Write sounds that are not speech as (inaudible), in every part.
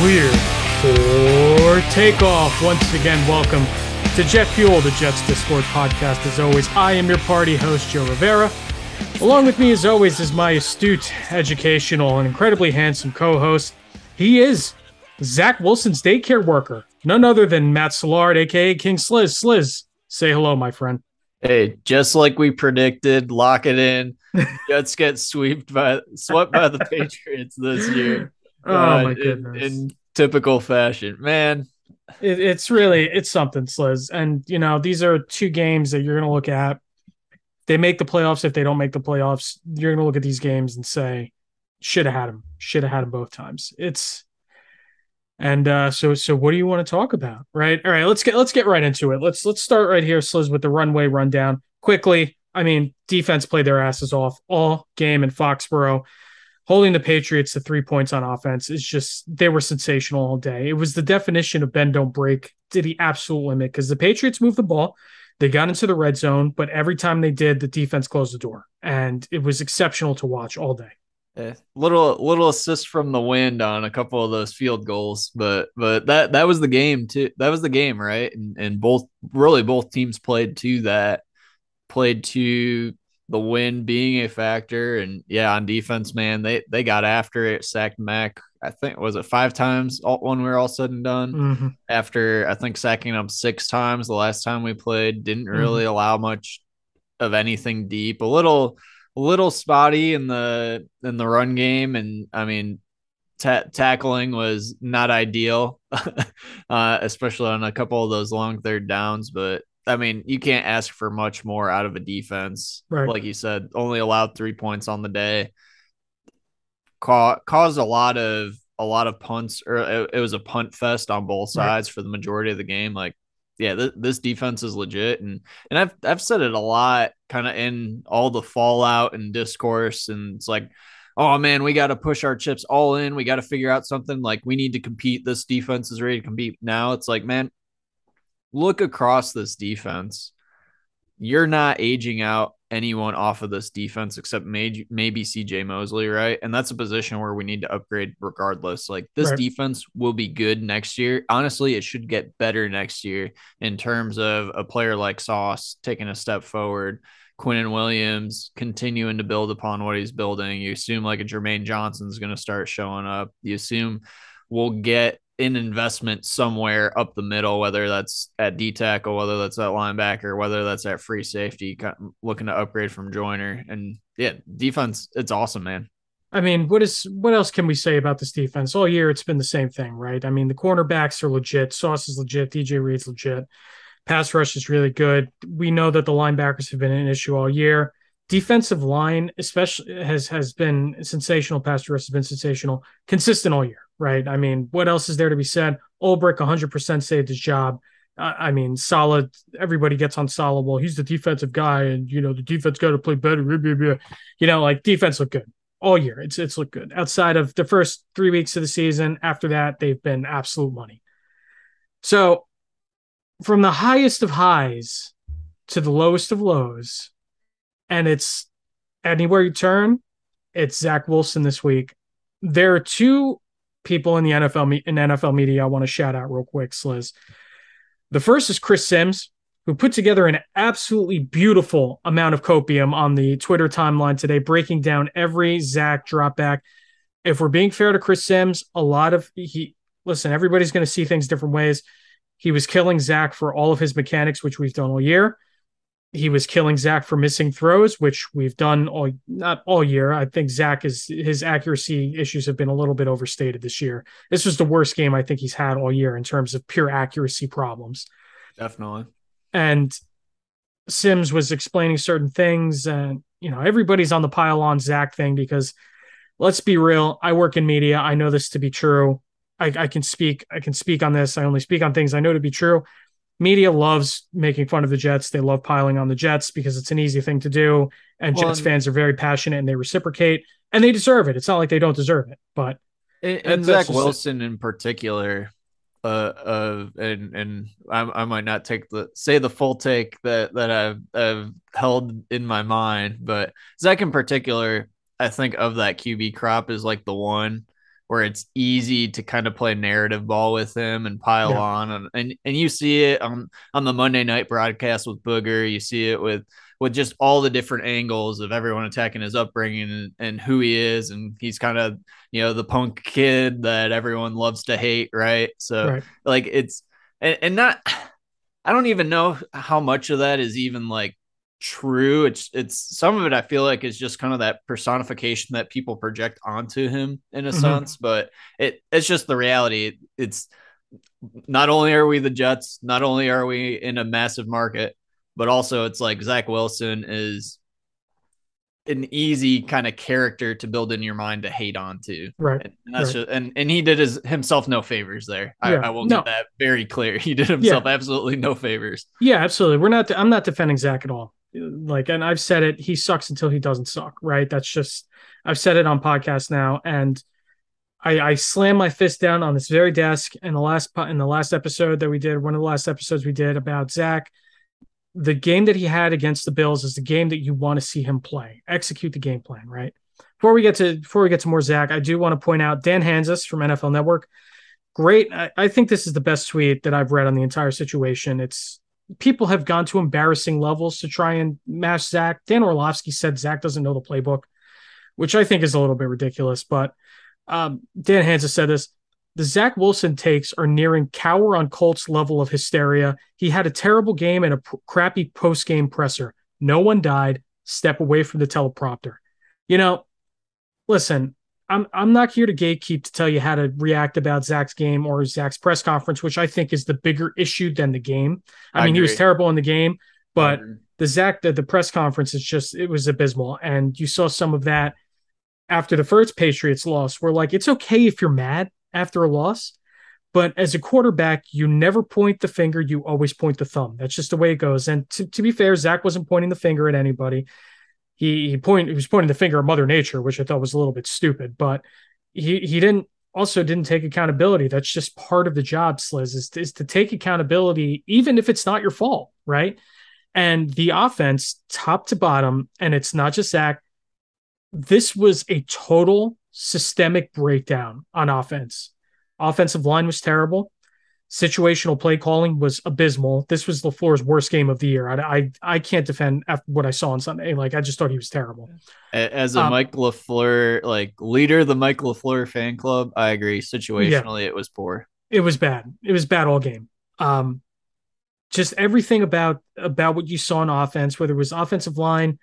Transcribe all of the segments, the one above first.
clear for takeoff. Once again, welcome to Jet Fuel, the Jets Discord podcast. As always, I am your party host, Joe Rivera. Along with me, as always, is my astute, educational, and incredibly handsome co host. He is Zach Wilson's daycare worker, none other than Matt Soulard, aka King Sliz. Sliz, say hello, my friend. Hey, just like we predicted, lock it in. (laughs) Jets get swept by swept by the Patriots this year. Oh uh, my goodness! In, in, typical fashion, man. It, it's really it's something, Sliz. And you know these are two games that you're going to look at. They make the playoffs. If they don't make the playoffs, you're going to look at these games and say, "Should have had them. Should have had them both times." It's and uh, so, so what do you want to talk about? Right. All right. Let's get let's get right into it. Let's let's start right here, Sliz, with the runway rundown quickly. I mean, defense played their asses off all game in Foxborough. Holding the Patriots to three points on offense is just they were sensational all day. It was the definition of bend don't break to the absolute limit because the Patriots moved the ball, they got into the red zone, but every time they did, the defense closed the door, and it was exceptional to watch all day. Yeah, little little assist from the wind on a couple of those field goals, but but that that was the game too. That was the game, right? And and both really both teams played to that, played to the win being a factor. And yeah, on defense, man, they they got after it, sacked Mac. I think was it five times when we were all said and done. Mm-hmm. After I think sacking them six times the last time we played, didn't really mm-hmm. allow much of anything deep. A little a little spotty in the in the run game, and I mean, ta- tackling was not ideal, (laughs) uh, especially on a couple of those long third downs. But I mean, you can't ask for much more out of a defense. Right. Like you said, only allowed three points on the day. Ca- caused a lot of a lot of punts, or it, it was a punt fest on both sides right. for the majority of the game. Like yeah, th- this defense is legit, and and I've I've said it a lot, kind of in all the fallout and discourse, and it's like, oh man, we got to push our chips all in. We got to figure out something. Like we need to compete. This defense is ready to compete now. It's like, man, look across this defense. You're not aging out anyone off of this defense except maybe maybe CJ Mosley, right? And that's a position where we need to upgrade regardless. Like this right. defense will be good next year. Honestly, it should get better next year in terms of a player like Sauce taking a step forward. Quinnen Williams continuing to build upon what he's building. You assume like a Jermaine Johnson's going to start showing up. You assume we'll get an investment somewhere up the middle, whether that's at D tackle, whether that's at linebacker, whether that's at free safety, looking to upgrade from Joiner. And yeah, defense, it's awesome, man. I mean, what is what else can we say about this defense? All year it's been the same thing, right? I mean, the cornerbacks are legit, Sauce is legit, DJ Reed's legit, pass rush is really good. We know that the linebackers have been an issue all year. Defensive line, especially, has has been sensational. Pass rush has been sensational, consistent all year right? I mean, what else is there to be said? Ulbrich 100% saved his job. I mean, solid. Everybody gets on solid. Well, he's the defensive guy, and you know the defense got to play better. You know, like defense looked good all year. It's it's looked good outside of the first three weeks of the season. After that, they've been absolute money. So, from the highest of highs to the lowest of lows, and it's anywhere you turn, it's Zach Wilson this week. There are two people in the NFL in NFL media I want to shout out real quick, Sliz. The first is Chris Sims, who put together an absolutely beautiful amount of copium on the Twitter timeline today, breaking down every Zach dropback. If we're being fair to Chris Sims, a lot of he listen, everybody's going to see things different ways. He was killing Zach for all of his mechanics, which we've done all year he was killing Zach for missing throws, which we've done all not all year. I think Zach is his accuracy issues have been a little bit overstated this year. This was the worst game I think he's had all year in terms of pure accuracy problems. Definitely. And Sims was explaining certain things, and you know everybody's on the pile on Zach thing because let's be real. I work in media. I know this to be true. I, I can speak. I can speak on this. I only speak on things I know to be true media loves making fun of the Jets. They love piling on the Jets because it's an easy thing to do. And well, Jets fans are very passionate and they reciprocate and they deserve it. It's not like they don't deserve it, but and, and Zach Wilson in particular, uh, uh, and and I, I might not take the say the full take that that I've, I've held in my mind, but Zach in particular, I think of that QB crop is like the one where it's easy to kind of play narrative ball with him and pile yeah. on and, and and you see it on on the Monday night broadcast with Booger, you see it with with just all the different angles of everyone attacking his upbringing and, and who he is and he's kind of you know the punk kid that everyone loves to hate right so right. like it's and, and not (sighs) i don't even know how much of that is even like true. It's it's some of it I feel like is just kind of that personification that people project onto him in a mm-hmm. sense, but it it's just the reality. It's not only are we the Jets, not only are we in a massive market, but also it's like Zach Wilson is an easy kind of character to build in your mind to hate on to. Right. And, and that's right. just and and he did his himself no favors there. Yeah. I, I will no. get that very clear. (laughs) He did himself yeah. absolutely no favors. Yeah, absolutely. We're not I'm not defending Zach at all like and i've said it he sucks until he doesn't suck right? That's just i've said it on podcast now and i i slam my fist down on this very desk in the last in the last episode that we did one of the last episodes we did about zach. The game that he had against the bills is the game that you want to see him play. Execute the game plan right? Before we get to before we get to more zach i do want to point out dan hanzus from nfl network. Great I, I think this is the best tweet that i've read on the entire situation. It's people have gone to embarrassing levels to try and match Zach. Dan Orlovsky said Zach doesn't know the playbook, which I think is a little bit ridiculous. But um, Dan Hanzus said this. The Zach Wilson takes are nearing cower on Colts level of hysteria. He had a terrible game and a crappy post game presser. No one died. Step away from the teleprompter. You know, listen, I'm I'm not here to gatekeep to tell you how to react about Zach's game or Zach's press conference, which I think is the bigger issue than the game. I, I mean, agree. he was terrible in the game, but mm-hmm. the Zach the, the press conference is just it was abysmal, and you saw some of that after the first Patriots loss. Where like it's okay if you're mad after a loss, but as a quarterback, you never point the finger; you always point the thumb. That's just the way it goes. And to, to be fair, Zach wasn't pointing the finger at anybody he he point he was pointing the finger at Mother Nature, which I thought was a little bit stupid, but he he didn't also didn't take accountability. That's just part of the job, Sliz, is, is to take accountability, even if it's not your fault, right? And the offense, top to bottom, and it's not just Zach, this was a total systemic breakdown on offense. Offensive line was terrible situational play calling was abysmal. This was LaFleur's worst game of the year. I, I, I can't defend after what I saw on Sunday. Like I just thought he was terrible. As a um, Mike LaFleur, like leader of the Mike LaFleur fan club, I agree. Situationally, yeah, it was poor. It was bad. It was bad all game. Um, just everything about about what you saw on offense, whether it was offensive line,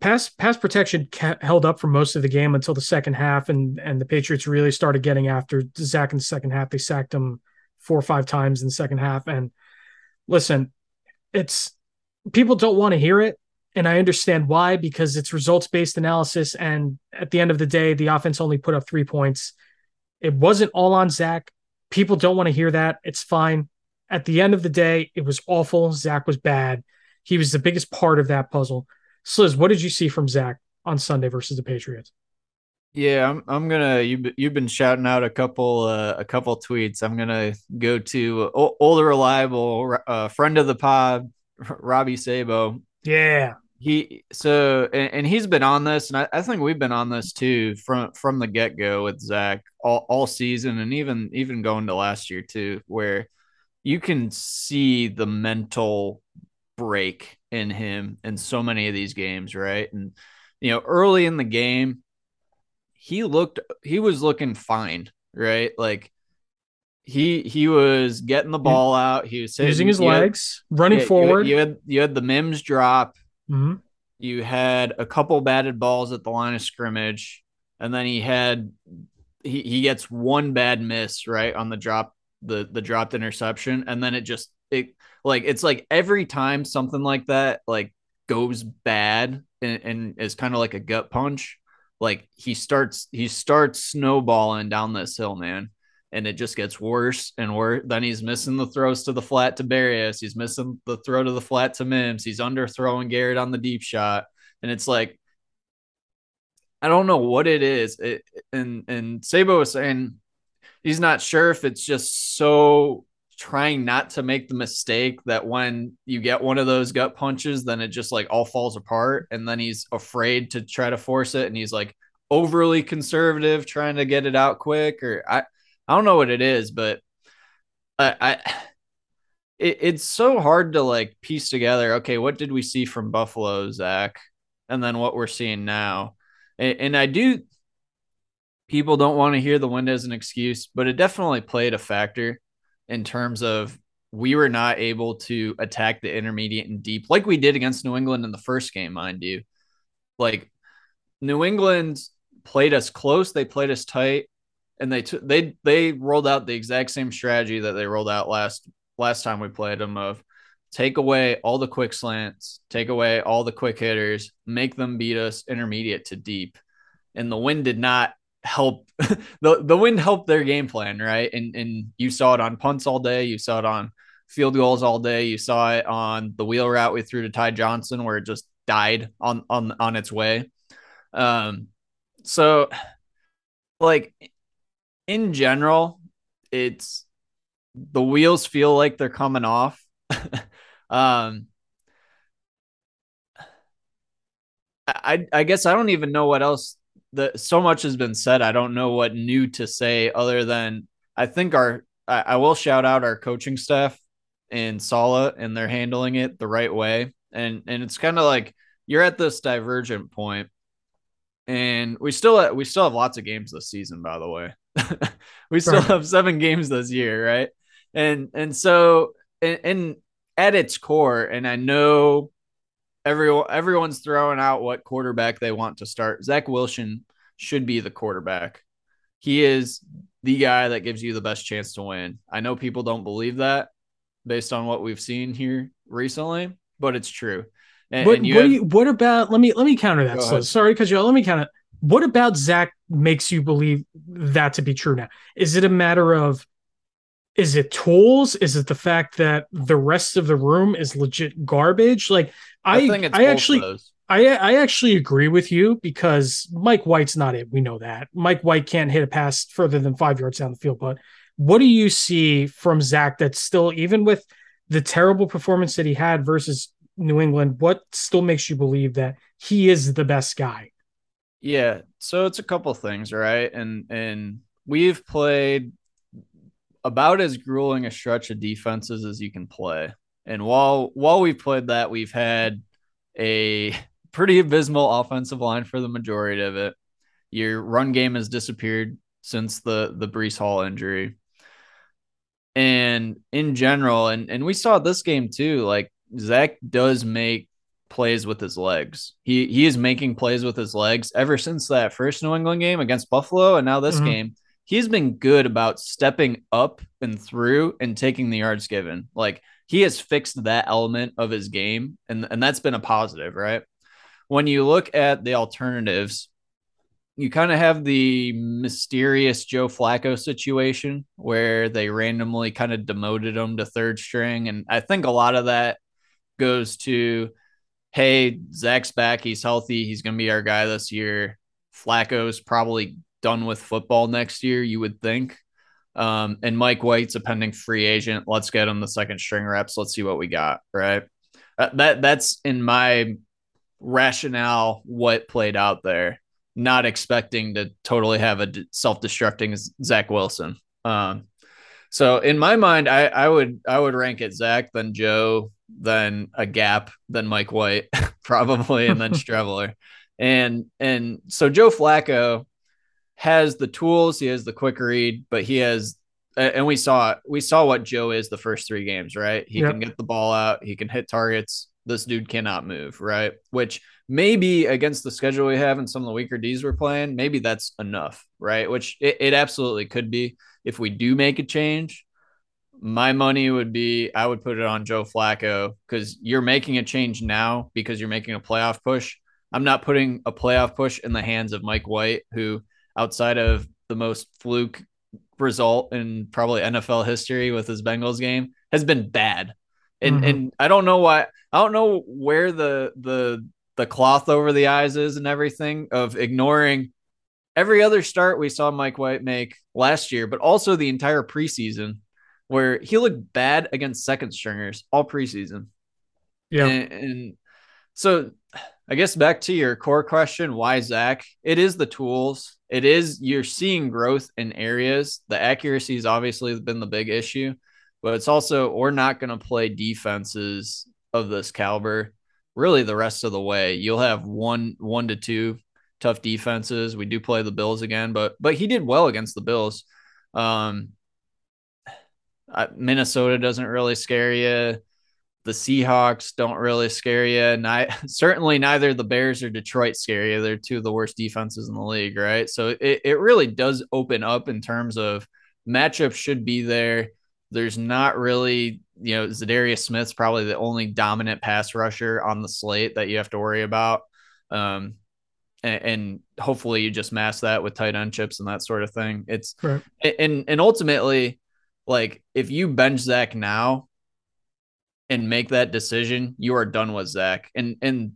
pass pass protection held up for most of the game until the second half, and and the Patriots really started getting after Zach in the second half. They sacked him four or five times in the second half. And listen, it's people don't want to hear it, and I understand why because it's results based analysis. And at the end of the day, the offense only put up three points. It wasn't all on Zach. People don't want to hear that. It's fine. At the end of the day, it was awful. Zach was bad he was the biggest part of that puzzle. Sliz, what did you see from Zach on Sunday versus the Patriots? Yeah, I'm. I'm gonna. You you've been shouting out a couple uh, a couple tweets. I'm gonna go to older reliable uh, friend of the pod, Robby Sabo. Yeah, he so and, and he's been on this, and I, I, think we've been on this too from from the get go with Zach all all season, and even even going to last year too, where you can see the mental break in him in so many of these games, right? And you know, early in the game, he looked he was looking fine, right? Like he he was getting the ball out. He was using his legs, had, running forward. You had, you had, you had the Mims drop. Mm-hmm. You had a couple batted balls at the line of scrimmage, and then he had he he gets one bad miss right on the drop the the dropped interception, and then it just it like it's like every time something like that like goes bad and, and is kind of like a gut punch, like he starts he starts snowballing down this hill, man. And it just gets worse and worse. Then he's missing the throws to the flat to Berrios. He's missing the throw to the flat to Mims. He's underthrowing Garrett on the deep shot. And it's like, I don't know what it is. It, and and Sabo was saying he's not sure if it's just so trying not to make the mistake that when you get one of those gut punches, then it just like all falls apart. And then he's afraid to try to force it. And he's like overly conservative, trying to get it out quick, or I I don't know what it is, but I, I (sighs) it, it's so hard to like piece together. Okay, what did we see from Buffalo, Zach, and then what we're seeing now, and, and I do. People don't want to hear the wind as an excuse, but it definitely played a factor in terms of we were not able to attack the intermediate and deep like we did against New England in the first game, mind you. Like New England played us close, they played us tight, and they t- they they rolled out the exact same strategy that they rolled out last last time we played them of take away all the quick slants, take away all the quick hitters, make them beat us intermediate to deep. And the wind did not help (laughs) the the wind helped their game plan, right? And and you saw it on punts all day, you saw it on field goals all day. You saw it on the wheel route we threw to Ty Johnson where it just died on on on its way. Um, so like in general, it's the wheels feel like they're coming off. (laughs) um, I I guess I don't even know what else. The so much has been said. I don't know what new to say other than I think our I, I will shout out our coaching staff and Saleh, and they're handling it the right way. And and it's kind of like you're at this divergent point, and we still have, we still have lots of games this season. By the way, (laughs) we still right. have seven games this year, right? And and so and, and at its core, and I know everyone everyone's throwing out what quarterback they want to start. Zach Wilson should be the quarterback. He is the guy that gives you the best chance to win. I know people don't believe that, based on what we've seen here recently, but it's true. And, what, and what, have, you, what about let me let me counter that. So, sorry, because you let me counter. what about Zach makes you believe that to be true now? Is it a matter of is it tools? Is it the fact that the rest of the room is legit garbage? Like I I, I actually I I actually agree with you because Mike White's not it. We know that. Mike White can't hit a pass further than five yards down the field, but what do you see from Zach that's still, even with the terrible performance that he had versus New England, what still makes you believe that he is the best guy? Yeah, so it's a couple things, right? And and we've played about as grueling a stretch of defenses as you can play. And while while we've played that, we've had a pretty abysmal offensive line for the majority of it. Your run game has disappeared since the the Breece Hall injury and in general, and and we saw this game too. Like Zach does make plays with his legs. He he is making plays with his legs ever since that first New England game against Buffalo, and now this mm-hmm. game. He's been good about stepping up and through and taking the yards given. Like he has fixed that element of his game, and and that's been a positive, right? When you look at the alternatives, you kind of have the mysterious Joe Flacco situation where they randomly kind of demoted him to third string. And I think a lot of that goes to, hey, Zach's back. He's healthy. He's going to be our guy this year. Flacco's probably done with football next year, you would think. Um, and Mike White's a pending free agent. Let's get him the second string reps. Let's see what we got. Right. Uh, that that's in my rationale what played out there not expecting to totally have a self-destructing Zach Wilson. Um, so in my mind, I, I would I would rank it Zach, then Joe, then a gap, then Mike White, (laughs) probably, and then (laughs) Streveler. And and so Joe Flacco has the tools, he has the quick read, but he has and we saw we saw what Joe is the first three games, right? He yep. can get the ball out, he can hit targets. This dude cannot move, right? Which maybe against the schedule we have and some of the weaker D's we're playing, maybe that's enough, right? Which it, it absolutely could be if we do make a change. My money would be I would put it on Joe Flacco because you're making a change now because you're making a playoff push. I'm not putting a playoff push in the hands of Mike White, who outside of the most fluke result in probably NFL history with his Bengals game has been bad. And mm-hmm. and I don't know why I don't know where the the the cloth over the eyes is and everything of ignoring every other start we saw Mike White make last year, but also the entire preseason where he looked bad against second stringers all preseason. Yeah. And, and so I guess back to your core question, why Zach? It is the tools. It is you're seeing growth in areas. The accuracy has obviously been the big issue, but it's also we're not going to play defenses of this caliber really the rest of the way. You'll have one one to two tough defenses. We do play the Bills again, but but he did well against the Bills. Um, Minnesota doesn't really scare you. The Seahawks don't really scare you. Ni- (laughs) certainly neither the Bears or Detroit scare you. They're two of the worst defenses in the league, right? So it, it really does open up in terms of matchups should be there. There's not really, you know, Za'Darius Smith's probably the only dominant pass rusher on the slate that you have to worry about. Um, and, and hopefully you just mask that with tight end chips and that sort of thing. It's right. and and ultimately, like if you bench Zach now and make that decision, you are done with Zach. And and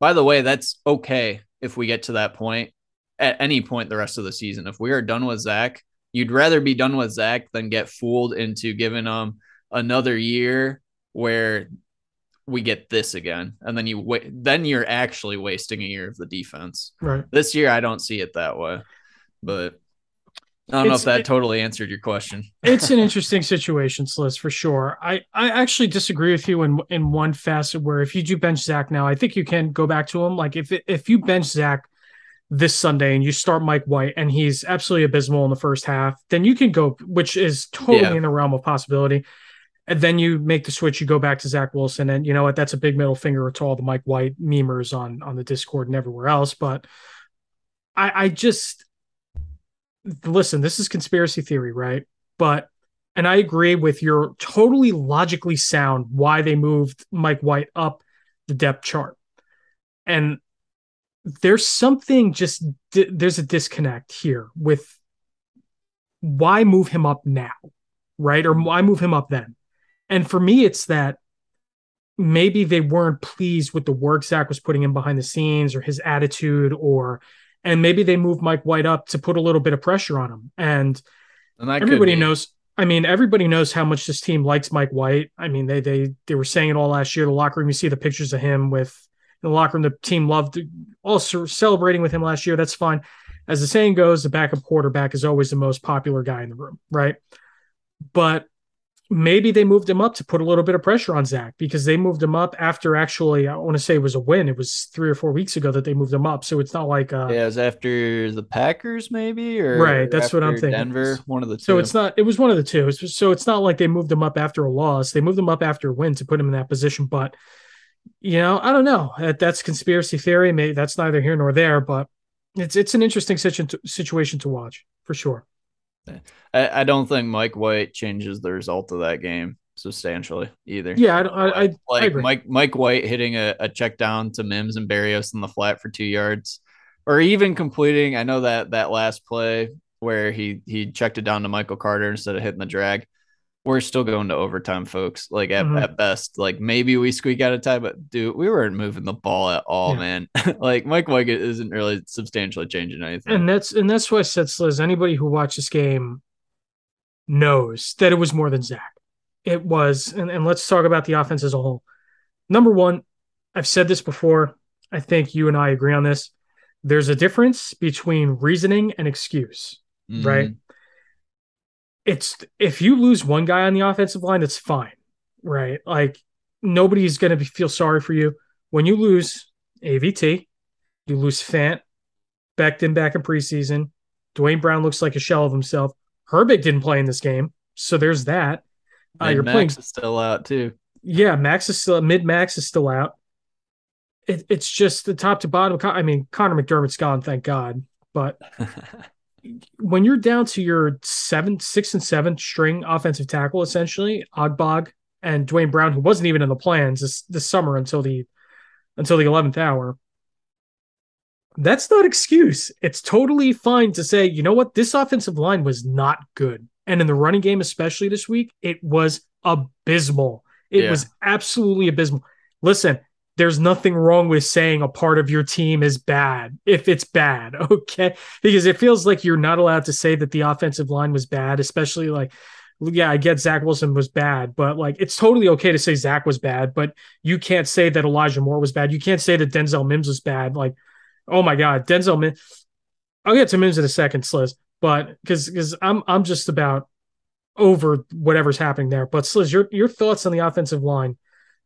by the way, that's okay if we get to that point at any point the rest of the season. If we are done with Zach, you'd rather be done with Zach than get fooled into giving him another year where we get this again, and then you wait. Then you're actually wasting a year of the defense. Right. This year, I don't see it that way, but I don't know if that it, totally answered your question. it's an (laughs) interesting situation, Sliz, for sure. I, I actually disagree with you in in one facet where if you do bench Zach now, I think you can go back to him. Like if if you bench Zach this Sunday and you start Mike White and he's absolutely abysmal in the first half, then you can go, which is totally yeah. in the realm of possibility. And then you make the switch, you go back to Zach Wilson, and you know what? That's a big middle finger to all the Mike White memers on on the Discord and everywhere else. But I, I just listen, this is conspiracy theory, right? But and I agree with your totally logically sound why they moved Mike White up the depth chart. And there's something just there's a disconnect here with why move him up now, right? Or why move him up then? And for me, it's that maybe they weren't pleased with the work Zach was putting in behind the scenes or his attitude or and maybe they moved Mike White up to put a little bit of pressure on him. And, and everybody knows. I mean, everybody knows how much this team likes Mike White. I mean, they they they were saying it all last year. The locker room, you see the pictures of him with in the locker room. The team loved also celebrating with him last year. That's fine. As the saying goes, the backup quarterback is always the most popular guy in the room, right? But maybe they moved him up to put a little bit of pressure on Zach because they moved him up after actually, I want to say it was a win. It was three or four weeks ago that they moved him up. So it's not like, uh, yeah, it was after the Packers, maybe, or right. That's what I'm thinking. Denver, one of the two. So it's not, it was one of the two. So it's not like they moved him up after a loss. They moved him up after a win to put him in that position. But, you know, I don't know. That's conspiracy theory. Maybe that's neither here nor there, but it's, it's an interesting situation to watch for sure. I, I don't think Mike White changes the result of that game substantially either. Yeah, I, I, I like I Mike Mike White hitting a, a check down to Mims and Berrios in the flat for two yards, or even completing. I know that that last play where he he checked it down to Michael Carter instead of hitting the drag we're still going to overtime, folks. Like at, mm-hmm. at best, like maybe we squeak out of time, but dude, we weren't moving the ball at all, yeah. man. (laughs) like Mike White isn't really substantially changing anything. And that's and that's why I said, Sliz, anybody who watched this game knows that it was more than Zach. It was, and, and let's talk about the offense as a whole. Number one, I've said this before. I think you and I agree on this. There's a difference between reasoning and excuse, mm-hmm. right? It's if you lose one guy on the offensive line, it's fine, right? Like nobody's going to feel sorry for you when you lose AVT, you lose Fant, Becton back in preseason. Duane Brown looks like a shell of himself. Herbig didn't play in this game, so there's that. Uh, you're Max playing, is still out too. Yeah, Max is still mid. Max is still out. It, it's just the top to bottom. I mean, Connor McDermott's gone, thank God. But (laughs) when you're down to your seventh, sixth, and seventh string offensive tackle, essentially Ogbuehi and Duane Brown, who wasn't even in the plans this this summer until the until the eleventh hour. That's not excuse. It's totally fine to say, you know what, this offensive line was not good, and in the running game, especially this week, it was abysmal. It yeah. was absolutely abysmal. Listen, there's nothing wrong with saying a part of your team is bad if it's bad, (laughs) okay? Because it feels like you're not allowed to say that the offensive line was bad, especially like yeah, I get Zach Wilson was bad, but like it's totally okay to say Zach was bad, but you can't say that Elijah Moore was bad. You can't say that Denzel Mims was bad. Like, oh my God, Denzel Mims. I'll get to Mims in a second, Sliz, but because because I'm I'm just about over whatever's happening there. But Sliz, your your thoughts on the offensive line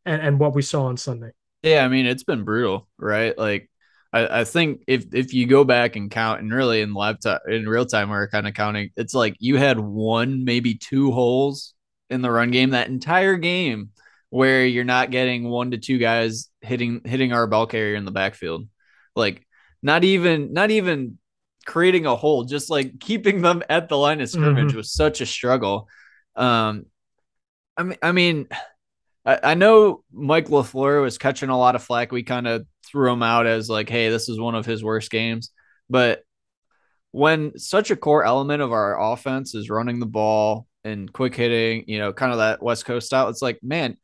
and, and what we saw on Sunday. Yeah, I mean it's been brutal, right? Like I, I think if if you go back and count and really in live time in real time we're kind of counting, it's like you had one, maybe two holes in the run game that entire game where you're not getting one to two guys hitting hitting our ball carrier in the backfield. Like not even not even creating a hole, just like keeping them at the line of scrimmage mm-hmm. was such a struggle. Um I mean I mean I, I know Mike LaFleur was catching a lot of flack. We kind of threw him out as like, hey, this is one of his worst games. But when such a core element of our offense is running the ball and quick hitting, you know, kind of that West Coast style, it's like, man,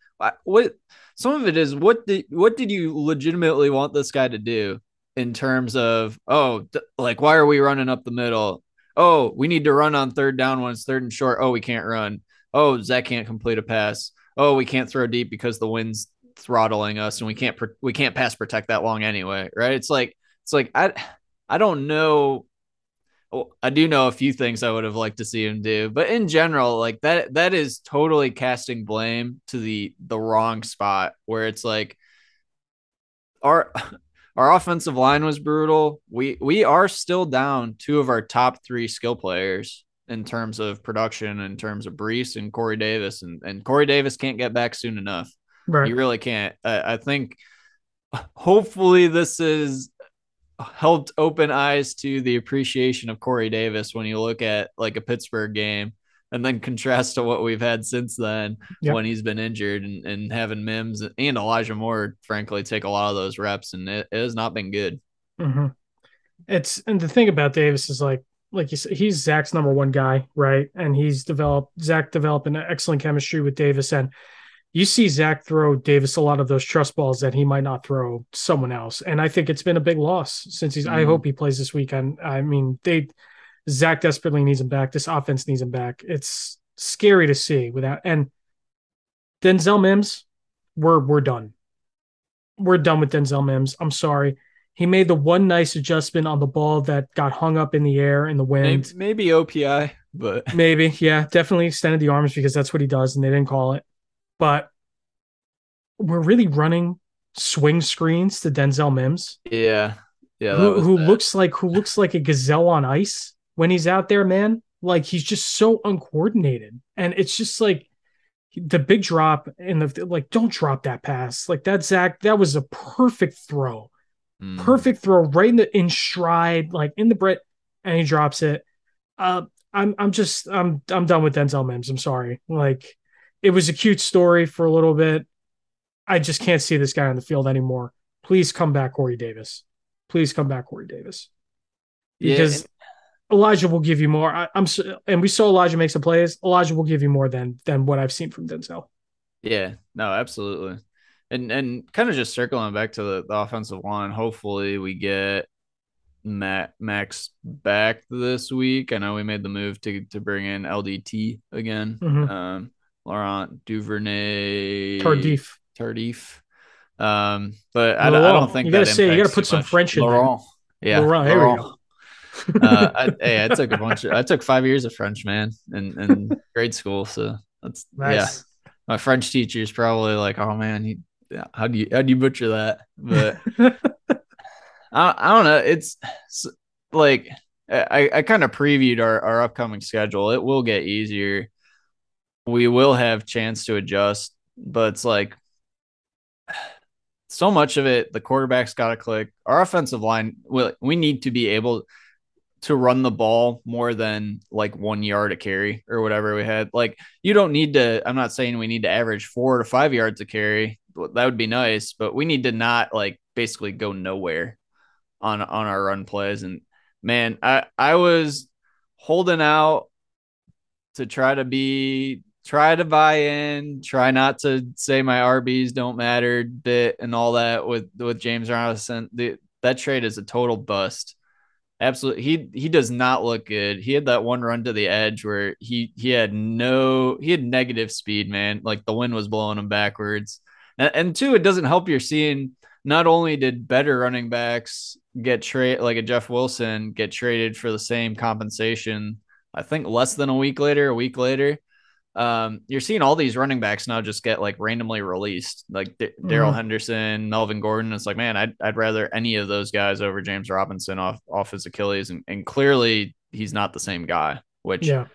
what some of it is what did what did you legitimately want this guy to do in terms of oh like why are we running up the middle oh we need to run on third down when it's third and short oh we can't run oh Zach can't complete a pass oh, we can't throw deep because the wind's throttling us and we can't we can't pass protect that long anyway, right? It's like it's like I I don't know. I do know a few things I would have liked to see him do, but in general, like that that is totally casting blame to the the wrong spot where it's like our (laughs) our offensive line was brutal. We we are still down two of our top three skill players in terms of production, in terms of Breece and Corey Davis, and and Corey Davis can't get back soon enough. Right. He really can't. I, I think hopefully this has helped open eyes to the appreciation of Corey Davis when you look at like a Pittsburgh game and then contrast to what we've had since then yep. when he's been injured and, and having Mims and Elijah Moore, frankly, take a lot of those reps and it, it has not been good. Mm-hmm. It's and the thing about Davis is like like you said, he's Zach's number one guy, right? And he's developed Zach developed an excellent chemistry with Davis. And you see Zach throw Davis a lot of those trust balls that he might not throw someone else. And I think it's been a big loss since he's. Mm-hmm. I hope he plays this weekend. I mean, they Zach desperately needs him back. This offense needs him back. It's scary to see without and Denzel Mims, we're we're done. We're done with Denzel Mims. I'm sorry. He made the one nice adjustment on the ball that got hung up in the air in the wind. Maybe, maybe OPI, but (laughs) maybe, yeah, definitely extended the arms because that's what he does, and they didn't call it. But we're really running swing screens to Denzel Mims. Yeah, yeah. Who, who looks like who looks like a gazelle on ice when he's out there, man. Like he's just so uncoordinated, and it's just like the big drop in the like. Don't drop that pass. Like that, Zach. That was a perfect throw Mm. Perfect throw right in the in stride, like in the Brit, and he drops it. Uh, I'm I'm just I'm I'm done with Denzel Mims. I'm sorry. Like it was a cute story for a little bit. I just can't see this guy on the field anymore. Please come back, Corey Davis. Please come back, Corey Davis. Because yeah. Elijah will give you more. I, am and we saw Elijah make some plays. Elijah will give you more than than what I've seen from Denzel. Yeah, no, absolutely and and kind of just circling back to the, the offensive line. Hopefully, we get Matt Max back this week. I know we made the move to to bring in LDT again. Mm-hmm. Um, Laurent Duvernay Tardif Tardif. Um, but I, I, don't think you gotta say you gotta put some much. French in Laurent. There. Yeah, Laurent. Here we go. uh, I, hey, I took a bunch. Of, I took five years of French, man, in, in grade school. So that's nice. yeah. My French teacher is probably like, "Oh man, you how do you how do you butcher that? But (laughs) I, I don't know. It's, it's like I, I kind of previewed our, our upcoming schedule. It will get easier. We will have chance to adjust, but it's like so much of it, the quarterback's got to click. Our offensive line, we, we need to be able to run the ball more than like one yard a carry or whatever we had. Like you don't need to. I'm not saying we need to average four to five yards a carry, that would be nice, but we need to not like basically go nowhere on on our run plays. And man, I I was holding out to try to be try to buy in, try not to say my RBs don't matter bit and all that with with James Robinson. The, that trade is a total bust. absolutely he he does not look good. He had that one run to the edge where he he had no he had negative speed, man. Like the wind was blowing him backwards. And, and two, it doesn't help you're seeing not only did better running backs get trade like a Jeff Wilson get traded for the same compensation, I think less than a week later, a week later. Um, you're seeing all these running backs now just get like randomly released, like D- Darrell mm-hmm. Henderson, Melvin Gordon. It's like, man, I'd, I'd rather any of those guys over James Robinson off off his Achilles, and, and clearly he's not the same guy. Which, yeah.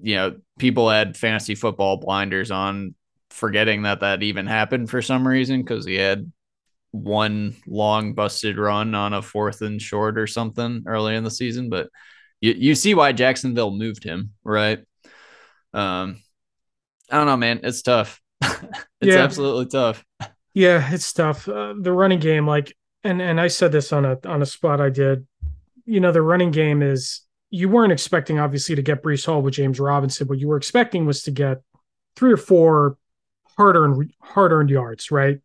you know, people had fantasy football blinders on, forgetting that that even happened for some reason because he had one long busted run on a fourth and short or something early in the season, but you, you see why Jacksonville moved him, right? Um, I don't know, man. It's tough. (laughs) it's yeah. absolutely tough. Yeah, it's tough. Uh, the running game, like, and and I said this on a on a spot I did. You know, the running game is you weren't expecting obviously to get Breece Hall with James Robinson. What you were expecting was to get three or four hard earned hard earned yards, right?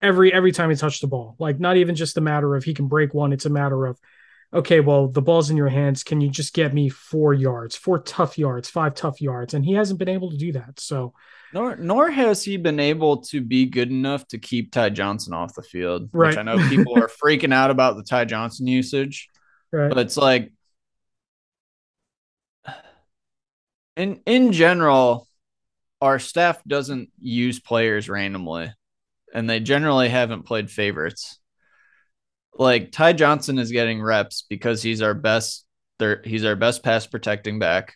Every every time he touched the ball. Like not even just a matter of he can break one, it's a matter of okay, well, the ball's in your hands. Can you just get me four yards, four tough yards, five tough yards? And he hasn't been able to do that. So, nor nor has he been able to be good enough to keep Ty Johnson off the field. Right. Which I know people are (laughs) freaking out about the Ty Johnson usage. Right. But it's like in in general, our staff doesn't use players randomly. And they generally haven't played favorites like Ty Johnson is getting reps because he's our best he's our best pass protecting back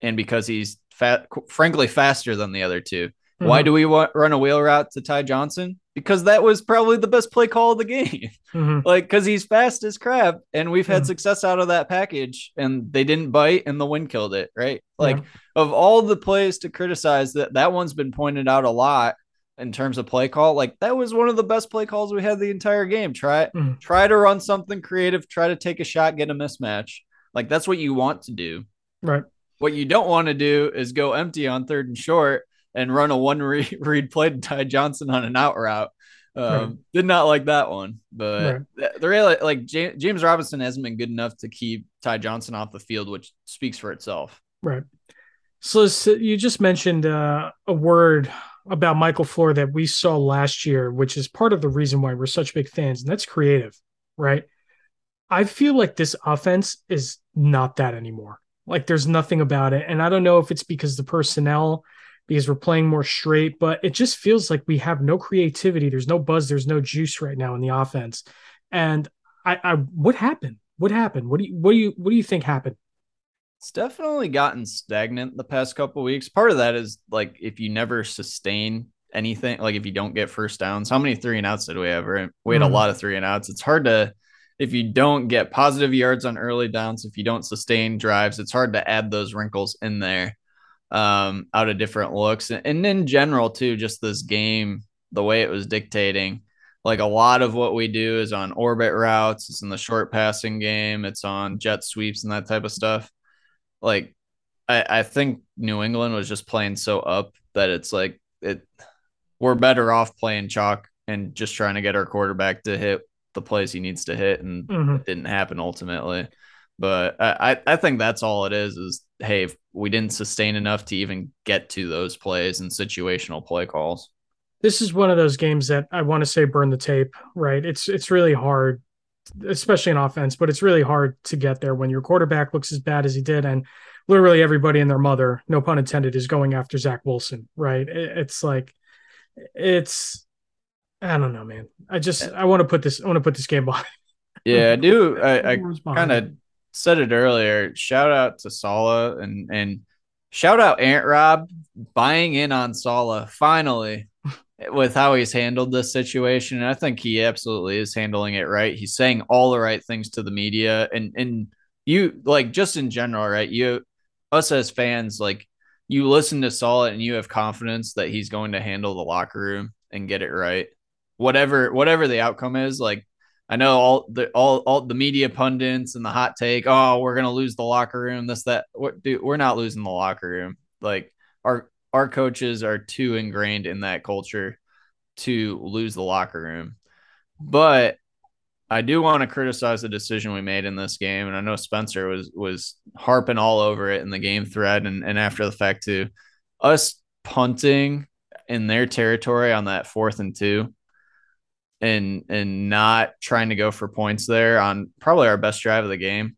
and because he's fat frankly faster than the other 2 mm-hmm. Why do we want run a wheel route to Ty Johnson? Because that was probably the best play call of the game. (laughs) Mm-hmm. like because he's fast as crap, and we've had mm-hmm. success out of that package, and they didn't bite, and the wind killed it. Right? Like yeah. of all the plays to criticize, that that one's been pointed out a lot in terms of play call. Like that was one of the best play calls we had the entire game. Try mm-hmm. try to run something creative, try to take a shot, get a mismatch. Like that's what you want to do. Right. What you don't want to do is go empty on third and short and run a one (laughs) read, play to Ty Johnson on an out route. Um, right. Did not like that one, but right. the real like James Robinson hasn't been good enough to keep Ty Johnson off the field, which speaks for itself. Right. So, so you just mentioned uh, a word about Michael LaFleur that we saw last year, which is part of the reason why we're such big fans, and that's creative, right? I feel like this offense is not that anymore. Like there's nothing about it. And I don't know if it's because the personnel, because we're playing more straight, but it just feels like we have no creativity. There's no buzz, there's no juice right now in the offense. And I, I what happened? What happened? What do you what do you what do you think happened? It's definitely gotten stagnant the past couple weeks. Part of that is like if you never sustain anything, like if you don't get first downs, how many three and outs did we have? We had mm. a lot of three and outs. It's hard to if you don't get positive yards on early downs, if you don't sustain drives, it's hard to add those wrinkles in there um, out of different looks. And in general, too, just this game, the way it was dictating, like a lot of what we do is on orbit routes, it's in the short passing game, it's on jet sweeps and that type of stuff like I, I think New England was just playing so up that it's like it we're better off playing chalk and just trying to get our quarterback to hit the plays he needs to hit and mm-hmm. it didn't happen ultimately. But I, I think that's all it is is hey, we didn't sustain enough to even get to those plays and situational play calls. This is one of those games that I want to say burn the tape, right? It's it's really hard especially in offense, but it's really hard to get there when your quarterback looks as bad as he did. And literally everybody and their mother, no pun intended, is going after Zach Wilson, right? It's like, it's, I don't know, man. I just, I want to put this, I want to put this game behind. Yeah, I do. I, I kind of said it earlier. Shout out to Saleh and, and, Shout out Ant Rob buying in on Saleh finally (laughs) with how he's handled this situation. And I think he absolutely is handling it right. He's saying all the right things to the media and and you like just in general, right? You us as fans, like you listen to Saleh and you have confidence that he's going to handle the locker room and get it right. Whatever whatever the outcome is, like I know all the all all the media pundits and the hot take, oh, we're gonna lose the locker room, this, that. What dude, we're not losing the locker room. Like our our coaches are too ingrained in that culture to lose the locker room. But I do want to criticize the decision we made in this game, and I know Spencer was was harping all over it in the game thread and, and after the fact too. Us punting in their territory on that fourth and two, and and not trying to go for points there on probably our best drive of the game.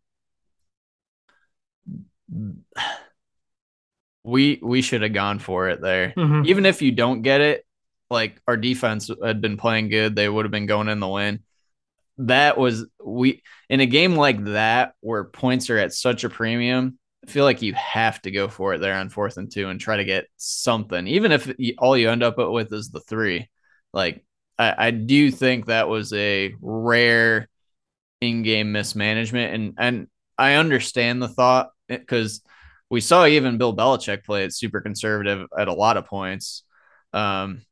We we should have gone for it there. Mm-hmm. Even if you don't get it, like our defense had been playing good, they would have been going in the win that was we in a game like that where points are at such a premium. I feel like you have to go for it there on fourth and two and try to get something, even if all you end up with is the three. Like I, I do think that was a rare in-game mismanagement, and and I understand the thought because we saw even Bill Belichick play it super conservative at a lot of points. Um,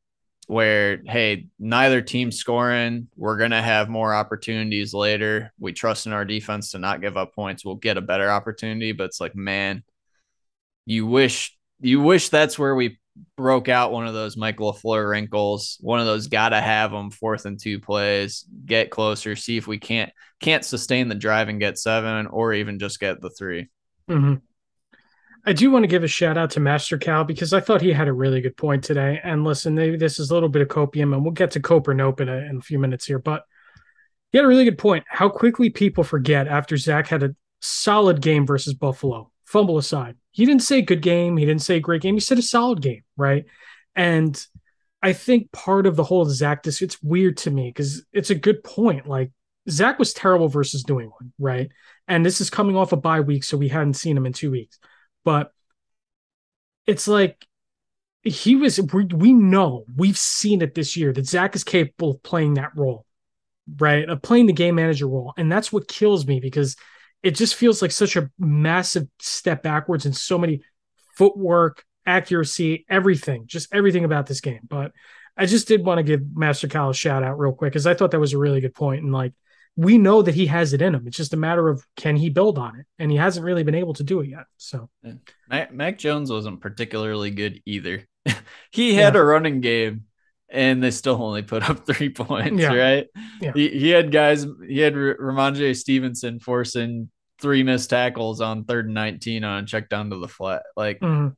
where hey neither team scoring we're to have more opportunities later we trust in our defense to not give up points we'll get a better opportunity but it's like man you wish you wish that's where we broke out one of those Michael LaFleur wrinkles one of those gotta have them fourth and two plays get closer see if we can't can't sustain the drive and get seven or even just get the 3 mm-hmm. I do want to give a shout out to Master Cal because I thought he had a really good point today. And listen, maybe this is a little bit of copium, and we'll get to cope or nope in a, in a few minutes here. But he had a really good point. How quickly people forget after Zach had a solid game versus Buffalo, fumble aside. He didn't say good game. He didn't say great game. He said a solid game, right? And I think part of the whole Zach this it's weird to me because it's a good point. Like Zach was terrible versus New England, right? And this is coming off a bye week, so we hadn't seen him in two weeks but it's like he was we, we know we've seen it this year that Zach is capable of playing that role, right? Of playing the game manager role. And that's what kills me because it just feels like such a massive step backwards in so many footwork, accuracy, everything, just everything about this game. But I just did want to give Master Cal a shout out real quick because I thought that was a really good point. And like we know that he has it in him. It's just a matter of can he build on it, and he hasn't really been able to do it yet. So, Mac, Mac Jones wasn't particularly good either. (laughs) he had yeah. a running game, and they still only put up (laughs) three points. Yeah. Right? Yeah. He, he had guys. He had Rhamondre Stevenson forcing three missed tackles on third and nineteen on a check down to the flat. Like, mm-hmm.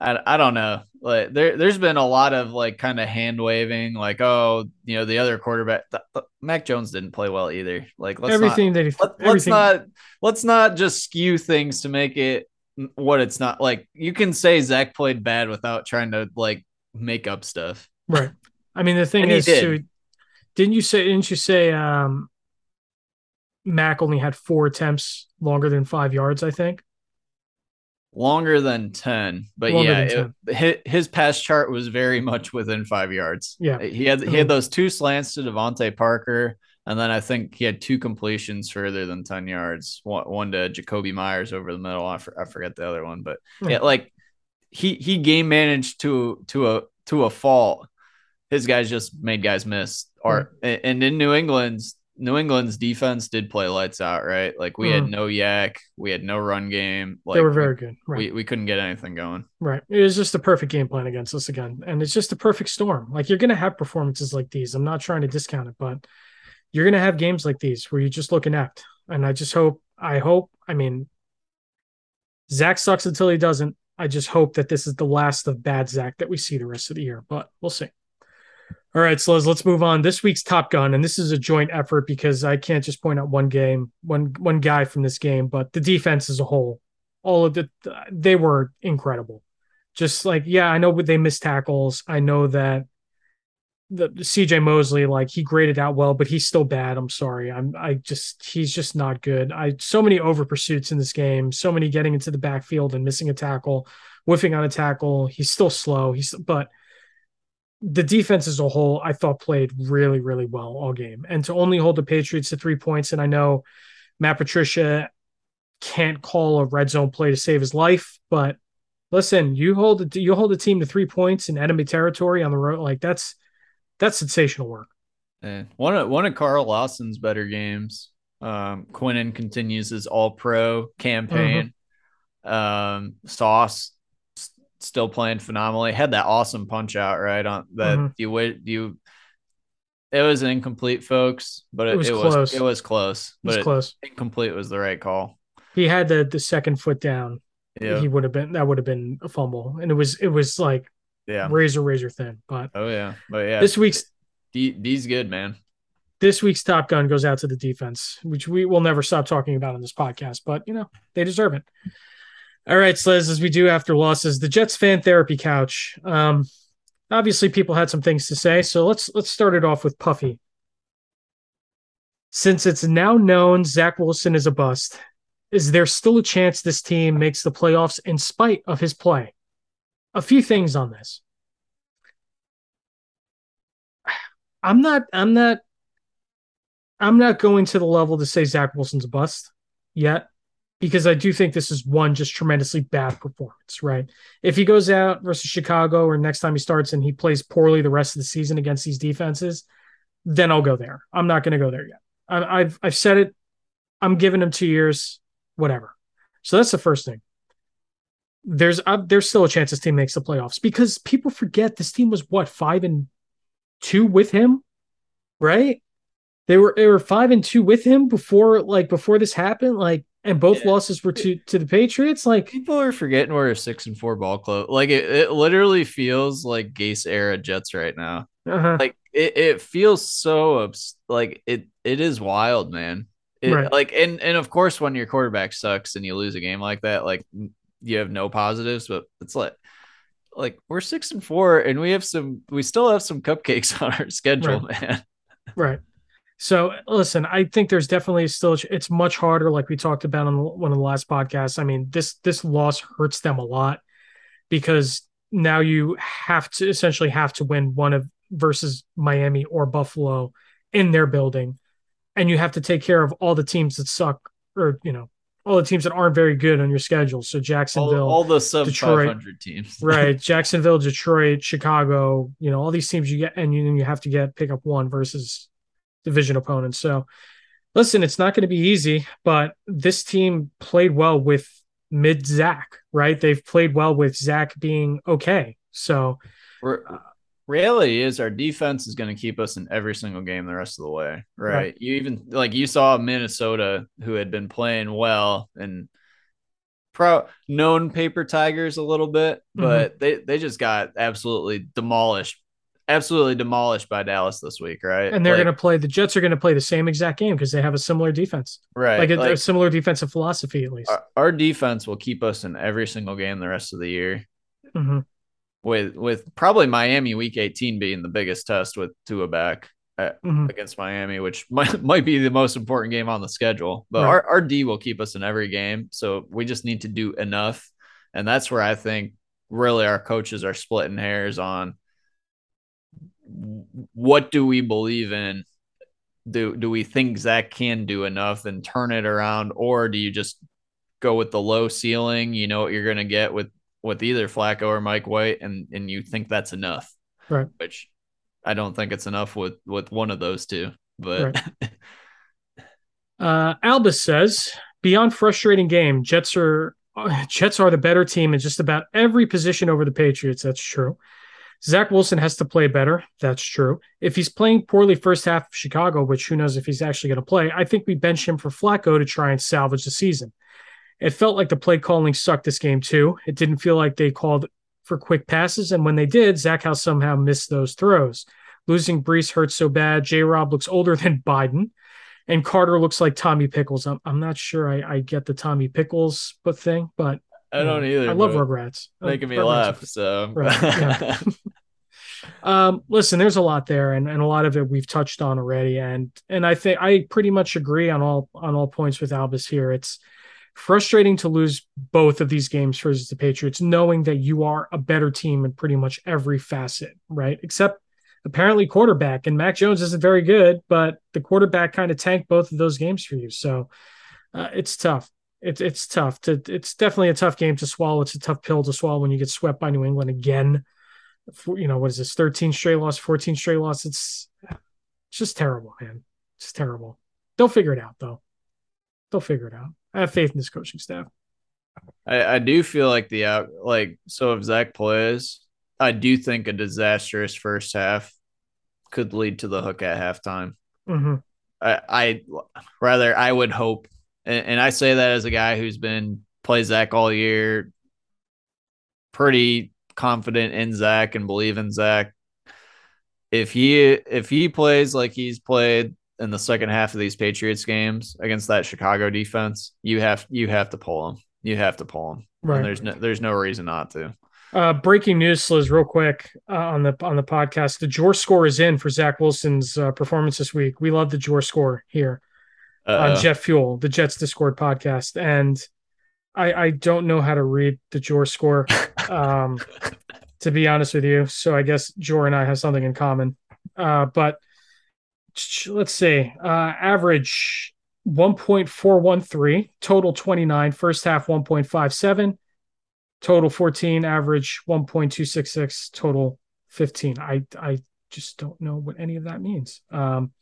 I, I don't know. Like there there's been a lot of like kind of hand waving, like oh you know the other quarterback, th- th- Mac Jones didn't play well either. Like let's everything not, that he, let, everything. let's not let's not just skew things to make it what it's not. Like you can say Zach played bad without trying to like make up stuff. Right. I mean the thing is, did. too, didn't you say didn't you say um Mac only had four attempts longer than five yards? I think longer than 10 but longer yeah it, his pass chart was very much within five yards yeah he had he had mm-hmm. those two slants to DeVante Parker and then I think he had two completions further than 10 yards one, one to Jakobi Meyers over the middle I, for, I forget the other one but mm-hmm. yeah like he he game managed to to a to a fault his guys just made guys miss or mm-hmm. and in New England's New England's defense did play lights out, right? Like we mm. had no YAC, we had no run game. Like they were very good. Right. We, we couldn't get anything going. Right. It was just a perfect game plan against us again. And it's just a perfect storm. Like you're gonna have performances like these. I'm not trying to discount it, but you're gonna have games like these where you just look inept. And I just hope, I hope, I mean, Zach sucks until he doesn't. I just hope that this is the last of bad Zach that we see the rest of the year, but we'll see. All right, Slows, let's move on. This week's Top Gun, and this is a joint effort because I can't just point out one game, one one guy from this game, but the defense as a whole, all of the they were incredible. Just like, yeah, I know they missed tackles. I know that the, the CJ Mosley, like he graded out well, but he's still bad. I'm sorry. I'm I just he's just not good. I so many over pursuits in this game, so many getting into the backfield and missing a tackle, whiffing on a tackle. He's still slow. He's but the defense as a whole, I thought played really, really well all game. And to only hold the Patriots to three points, and I know Matt Patricia can't call a red zone play to save his life, but listen, you hold you hold a team to three points in enemy territory on the road, like that's that's sensational work. And one of one of Carl Lawson's better games. Um, Quinnen continues his All Pro campaign. Mm-hmm. Um, Sauce still playing phenomenally. Had that awesome punch out right on that mm-hmm. you wait you It was incomplete, folks, but it, it was it close. Was, it was close. It was close. Incomplete was the right call. He had the the second foot down. Yeah. He would have been that would have been a fumble, and it was it was like yeah razor razor thin. But oh yeah, but yeah, this week's D, D's good, man. This week's Top Gun goes out to the defense, which we will never stop talking about on this podcast. But you know they deserve it. All right, Sliz, as we do after losses, the Jets fan therapy couch. Um, obviously, people had some things to say, so let's let's start it off with Puffy. Since it's now known Zach Wilson is a bust, is there still a chance this team makes the playoffs in spite of his play? A few things on this. I'm not I'm not I'm not going to the level to say Zach Wilson's a bust yet because I do think this is one just tremendously bad performance, right? If he goes out versus Chicago or next time he starts and he plays poorly the rest of the season against these defenses, then I'll go there. I'm not going to go there yet. I, have I've said it. I'm giving him two years whatever. So that's the first thing. There's uh, there's still a chance this team makes the playoffs because people forget this team was what five and two with him, right? They were they were five and two with him before like before this happened. Like and both yeah. losses were to to the Patriots. Like people are forgetting we're a six and four ball club. Like it, it literally feels like Gase era Jets right now. Uh-huh. Like it, it feels so like it it is wild, man. It, right. Like and and of course when your quarterback sucks and you lose a game like that, like you have no positives, but it's like like we're six and four and we have some we still have some cupcakes (laughs) on our schedule, right. man. Right. So listen, I think there's definitely still it's much harder, like we talked about on one of the last podcasts. I mean, this this loss hurts them a lot because now you have to essentially have to win one of versus Miami or Buffalo in their building and you have to take care of all the teams that suck or you know all the teams that aren't very good on your schedule. So Jacksonville, all, all the sub five hundred teams, (laughs) right? Jacksonville, Detroit, Chicago. You know all these teams you get, and you, you have to get pick up one versus division opponents. So listen, it's not going to be easy, but this team played well with mid Zach, right? They've played well with Zach being okay. So. We're, reality is our defense is going to keep us in every single game the rest of the way, right? right? You even like you saw Minnesota who had been playing well and pro known paper tigers a little bit, mm-hmm. but mm-hmm. they they just got absolutely demolished. Absolutely demolished by Dallas this week, right? And they're like, going to play. The Jets are going to play the same exact game because they have a similar defense, right? Like a, like a similar defensive philosophy, at least. Our, our, defense will keep us in every single game the rest of the year. Mm-hmm with with probably Miami week 18 being the biggest test with Tua back at, mm-hmm. against Miami, which (laughs) might, might be the most important game on the schedule. But right. our, our D will keep us in every game. So we just need to do enough. And that's where I think really our coaches are splitting hairs on what do we believe in? Do do we think Zach can do enough and turn it around, or do you just go with the low ceiling? You know what you're gonna get with with either Flacco or Mike White, and and you think that's enough, right? Which I don't think it's enough with with one of those two. But right. (laughs) uh, Albus says, beyond frustrating game, Jets are Jets are the better team in just about every position over the Patriots. That's true. Zach Wilson has to play better. That's true. If he's playing poorly first half of Chicago, which who knows if he's actually going to play, I think we bench him for Flacco to try and salvage the season. It felt like the play calling sucked this game too. It didn't feel like they called for quick passes, and when they did, Zach House somehow missed those throws. Losing Breece hurts so bad. J. Rob looks older than (laughs) Biden, and Carter looks like Tommy Pickles. I'm, I'm not sure I, I get the Tommy Pickles but thing, but I don't either. I love Rugrats. Making me Rugrats laugh. So right, yeah. (laughs) um, listen, there's a lot there, and, and a lot of it we've touched on already, and and I think I pretty much agree on all on all points with Albus here. It's frustrating to lose both of these games versus the Patriots, knowing that you are a better team in pretty much every facet, right? Except apparently quarterback. And Mac Jones isn't very good, but the quarterback kind of tanked both of those games for you. So uh, it's tough. It's it's tough to. It's definitely a tough game to swallow. It's a tough pill to swallow when you get swept by New England again. For, you know what is this? Thirteen straight loss, fourteen straight loss. It's it's just terrible, man. It's terrible. They'll figure it out though. They'll figure it out. I have faith in this coaching staff. I, I do feel like the out like so if Zach plays, I do think a disastrous first half could lead to the hook at halftime. Mm-hmm. I, I rather I would hope, and, and I say that as a guy who's been plays Zach all year, pretty confident in Zach and believe in Zach. If he if he plays like he's played in the second half of these Patriots games against that Chicago defense, you have you have to pull him. You have to pull him. Right. And there's no there's no reason not to. Uh, breaking news, Liz, real quick uh, on the on the podcast. The Jor score is in for Zach Wilson's uh, performance this week. We love the Jor score here Uh-oh. on Jet Fuel, the Jets Discord podcast, and I I don't know how to read the Jor score, (laughs) um, to be honest with you. So I guess Jor and I have something in common. Uh, but let's see, uh, average 1.413, total 29, first half 1.57 total 14, average 1.266, total 15. I I just don't know what any of that means. Um,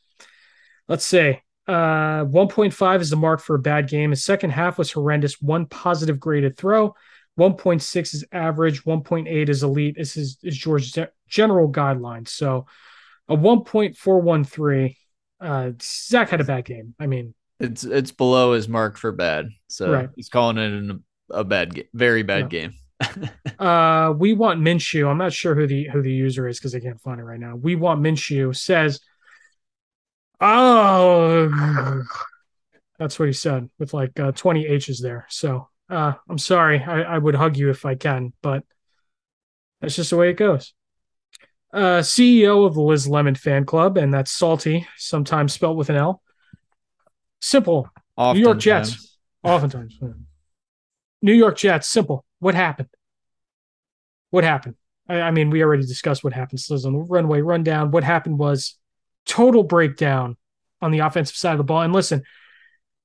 let's say uh, 1.5 is the mark for a bad game. His second half was horrendous. One positive graded throw. 1.6 is average. 1.8 is elite. This is, is George's general guidelines. So a 1.413. Uh, Zach had a bad game. I mean, it's it's below his mark for bad. So right. he's calling it an a bad game, very bad game. (laughs) uh, we want Minshew. I'm not sure who the who the user is because I can't find it right now. We want Minshew says, "Oh, that's what he said with like uh, 20 H's there." So uh, I'm sorry. I, I would hug you if I can, but that's just the way it goes. Uh, CEO of the Liz Lemon fan club, and that's salty, sometimes spelled with an L. Simple. Oftentimes. New York Jets. Oftentimes. New York Jets, simple. What happened? What happened? I, I mean, we already discussed what happened. So on the runway rundown. What happened was total breakdown on the offensive side of the ball. And listen,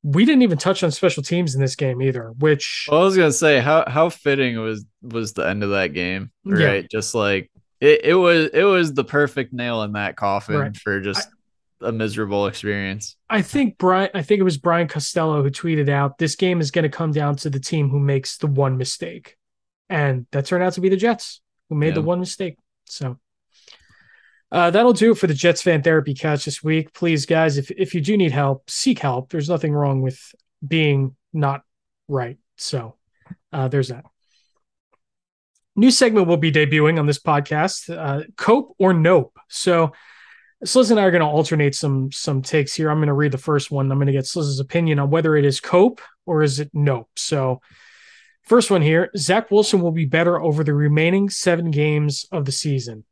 we didn't even touch on special teams in this game either. Which well, I was gonna say, how how fitting was was the end of that game, right? Yeah. Just like it, it was it was the perfect nail in that coffin right. for just a miserable experience. I think Brian I think it was Brian Costello who tweeted out this game is going to come down to the team who makes the one mistake. And that turned out to be the Jets who made yeah. the one mistake. So uh, that'll do it for the Jets fan therapy couch this week. Please, guys, if if you do need help, seek help. There's nothing wrong with being not right. So uh, there's that. New segment will be debuting on this podcast. Uh, cope or nope. So Sliz and I are going to alternate some some takes here. I'm going to read the first one. I'm going to get Sliz's opinion on whether it is cope or is it nope. So, first one here: Zach Wilson will be better over the remaining seven games of the season.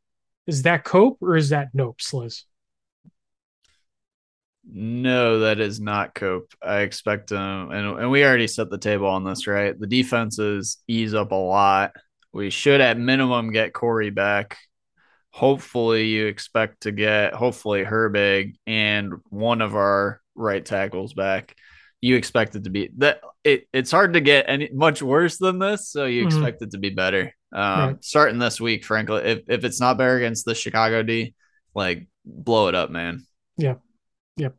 Is that cope or is that nope, Sliz? No, that is not cope. I expect um, and and we already set the table on this, right? The defenses ease up a lot. We should at minimum get Corey back hopefully you expect to get hopefully Herbig and one of our right tackles back. You expect it to be that it, it's hard to get any much worse than this, so you mm-hmm. expect it to be better. Um, right. starting this week, frankly, if, if it's not better against the Chicago D, like blow it up, man. Yeah. Yep.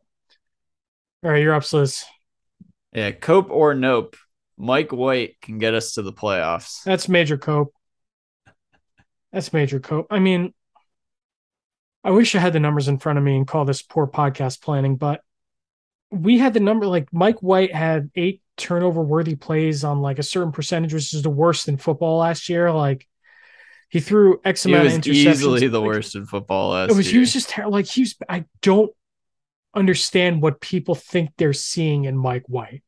All right, you're up, Sliz. Yeah, cope or nope. Mike White can get us to the playoffs. That's major cope. That's major cope. I mean, I wish I had the numbers in front of me and call this poor podcast planning, but we had the number like Mike White had eight turnover worthy plays on like a certain percentage, which is the worst in football last year. Like he threw X amount of interceptions. Easily the like, worst in football last year. it was, year. He was just ter- like he was. I don't understand what people think they're seeing in Mike White.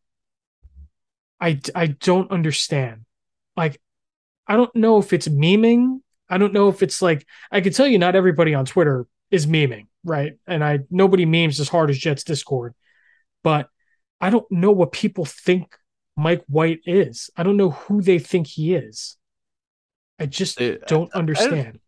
I I don't understand. Like I don't know if it's memeing I don't know if it's like I can tell you not everybody on Twitter is memeing, right? And I nobody memes as hard as Jets Discord, but I don't know what people think Mike White is. I don't know who they think he is. I just don't understand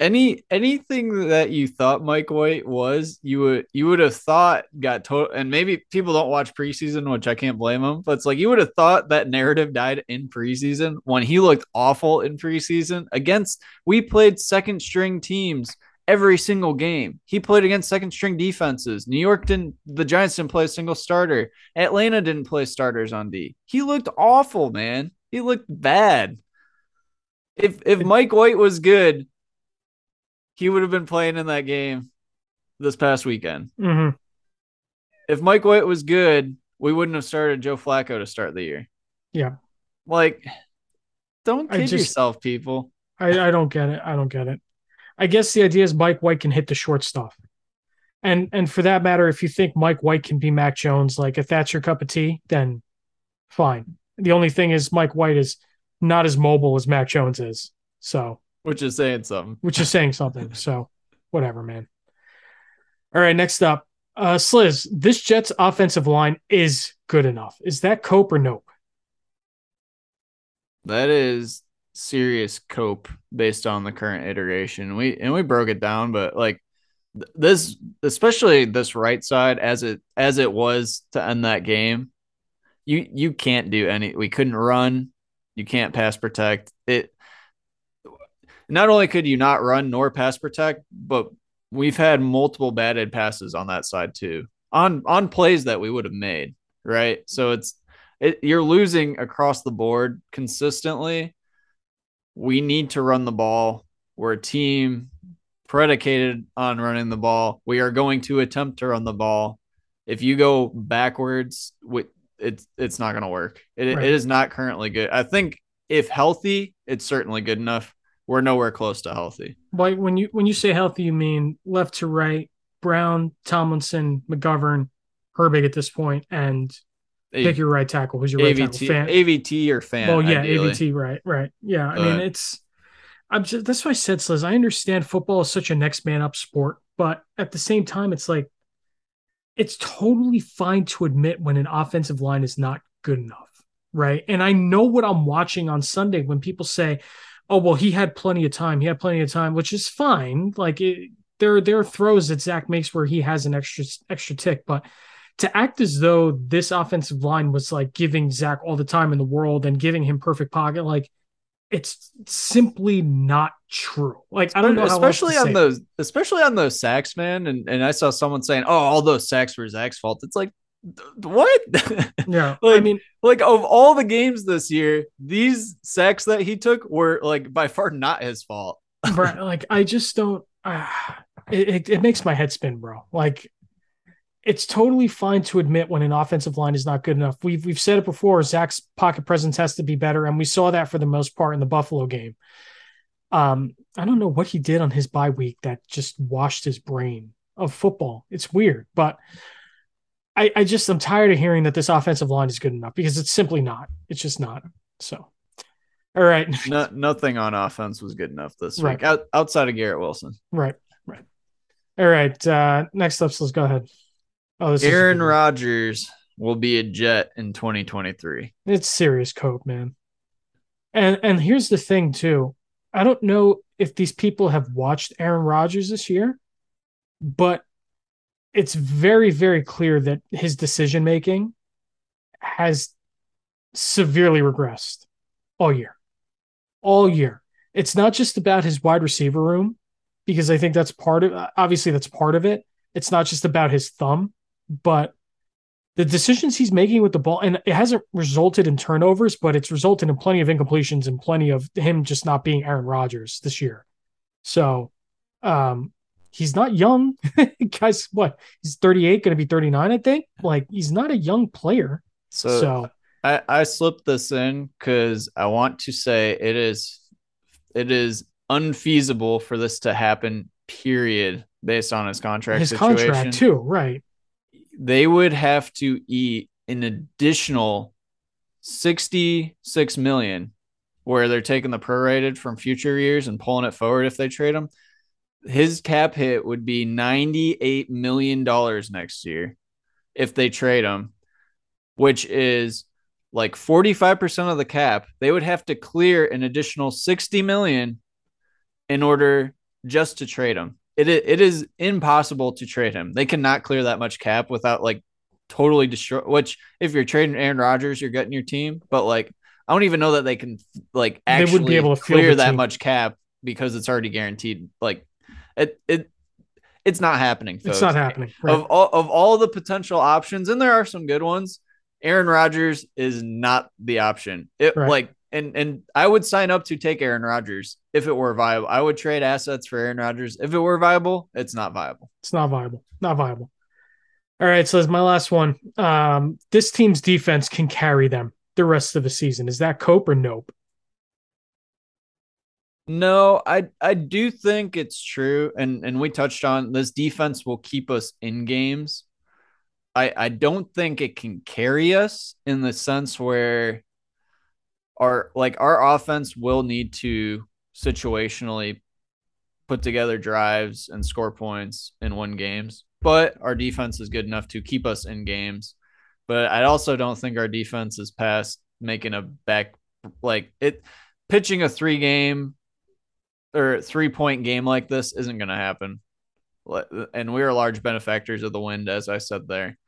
any anything that you thought Mike White was, you would you would have thought got total. And maybe people don't watch preseason, which I can't blame them. But it's like you would have thought that narrative died in preseason when he looked awful in preseason against. We played second string teams every single game. He played against second string defenses. New York didn't. The Giants didn't play a single starter. Atlanta didn't play starters on D. He looked awful, man. He looked bad. If if Mike White was good he would have been playing in that game this past weekend. Mm-hmm. If Mike White was good, we wouldn't have started Joe Flacco to start the year. Yeah. Like, don't kid just- yourself, people. I, I don't get it. I don't get it. I guess the idea is Mike White can hit the short stuff. And and for that matter, if you think Mike White can be Mac Jones, like if that's your cup of tea, then fine. The only thing is Mike White is not as mobile as Mac Jones is. So Which is saying something. which is saying something. So whatever, man. All right, next up. Uh Sliz, this Jets offensive line is good enough. Is that cope or nope? That is serious cope based on the current iteration. We and we broke it down, but like th- this, especially this right side, as it as it was to end that game, you you can't do any. We couldn't run. You can't pass protect it. Not only could you not run nor pass protect, but we've had multiple batted passes on that side too, on on plays that we would have made. Right, so it's it, you're losing across the board consistently. We need to run the ball. We're a team predicated on running the ball. We are going to attempt to run the ball. If you go backwards, it's it's not going to work. It, Right. it is not currently good. I think if healthy, it's certainly good enough. We're nowhere close to healthy. Like when you when you say healthy, you mean left to right, Brown, Tomlinson, McGovern, Herbig at this point, and pick your right tackle. Who's your right AVT, tackle? Fan- AVT or Fant. well, yeah, ideally. AVT, right, right. Yeah, I mean Uh, it's. I'm just that's why I said, Sliz. I understand football is such a next man up sport, but at the same time, it's like it's totally fine to admit when an offensive line is not good enough, right? And I know what I'm watching on Sunday when people say, "Oh, well, he had plenty of time. He had plenty of time," which is fine. Like it, there, there are throws that Zach makes where he has an extra extra tick, but to act as though this offensive line was like giving Zach all the time in the world and giving him perfect pocket, like it's simply not true. Like I don't know, how else to especially on say it. those, especially on those sacks, man. And and I saw someone saying, "Oh, all those sacks were Zach's fault." It's like, what? (laughs) Yeah, I mean, like of all the games this year, these sacks that he took were like by far not his fault. bro, like I just don't. Uh, it, it it makes my head spin, bro. Like it's totally fine to admit when an offensive line is not good enough. We've we've said it before. Zach's pocket presence has to be better, and we saw that for the most part in the Buffalo game. Um, I don't know what he did on his bye week that just washed his brain of football. It's weird, but I I just I'm tired of hearing that this offensive line is good enough because it's simply not. It's just not. So, all right. (laughs) No, nothing on offense was good enough this Right. week, out, outside of Garrett Wilson. Right, right. All right. Uh, next up, so let's go ahead. Oh, is Aaron. Rodgers will be a Jet in 2023. It's serious cope, man. And and here's the thing too. I don't know if these people have watched Aaron Rodgers this year, but it's very very clear that his decision making has severely regressed all year. All year. It's not just about his wide receiver room because I think that's part of obviously that's part of it. It's not just about his thumb, but the decisions he's making with the ball, and it hasn't resulted in turnovers, but it's resulted in plenty of incompletions and plenty of him just not being Aaron Rodgers this year. So, um, he's not young. (laughs) Guys, what? He's 38, going to be 39, I think. Like, he's not a young player. So, So, I, I slipped this in because I want to say it is it is unfeasible for this to happen, period, based on his contract his situation. contract, too, right? They would have to eat an additional 66 million where they're taking the prorated from future years and pulling it forward if they trade him. His cap hit would be 98 million dollars next year if they trade him, which is like 45% of the cap. They would have to clear an additional 60 million in order just to trade him. It it is impossible to trade him. They cannot clear that much cap without like totally destroy. Which if you're trading Aaron Rodgers, you're getting your team. But like I don't even know that they can like They actually wouldn't be able to clear that team. much cap because it's already guaranteed. Like it it it's not happening. It's not happening. Right? Of all of all the potential options, and there are some good ones. Aaron Rodgers is not the option. It Right. like and and I would sign up to take Aaron Rodgers if it were viable. I would trade assets for Aaron Rodgers if it were viable. It's not viable. It's not viable. Not viable. All right, so that's my last one. Um, this team's defense can carry them the rest of the season. Is that cope or nope? No, I I do think it's true, and and we touched on this defense will keep us in games. I I don't think it can carry us in the sense where our like our offense will need to situationally put together drives and score points and win games, but our defense is good enough to keep us in games. But I also don't think our defense is past making a back like it pitching a three game or three point game like this isn't going to happen. And we are large benefactors of the wind, as I said there.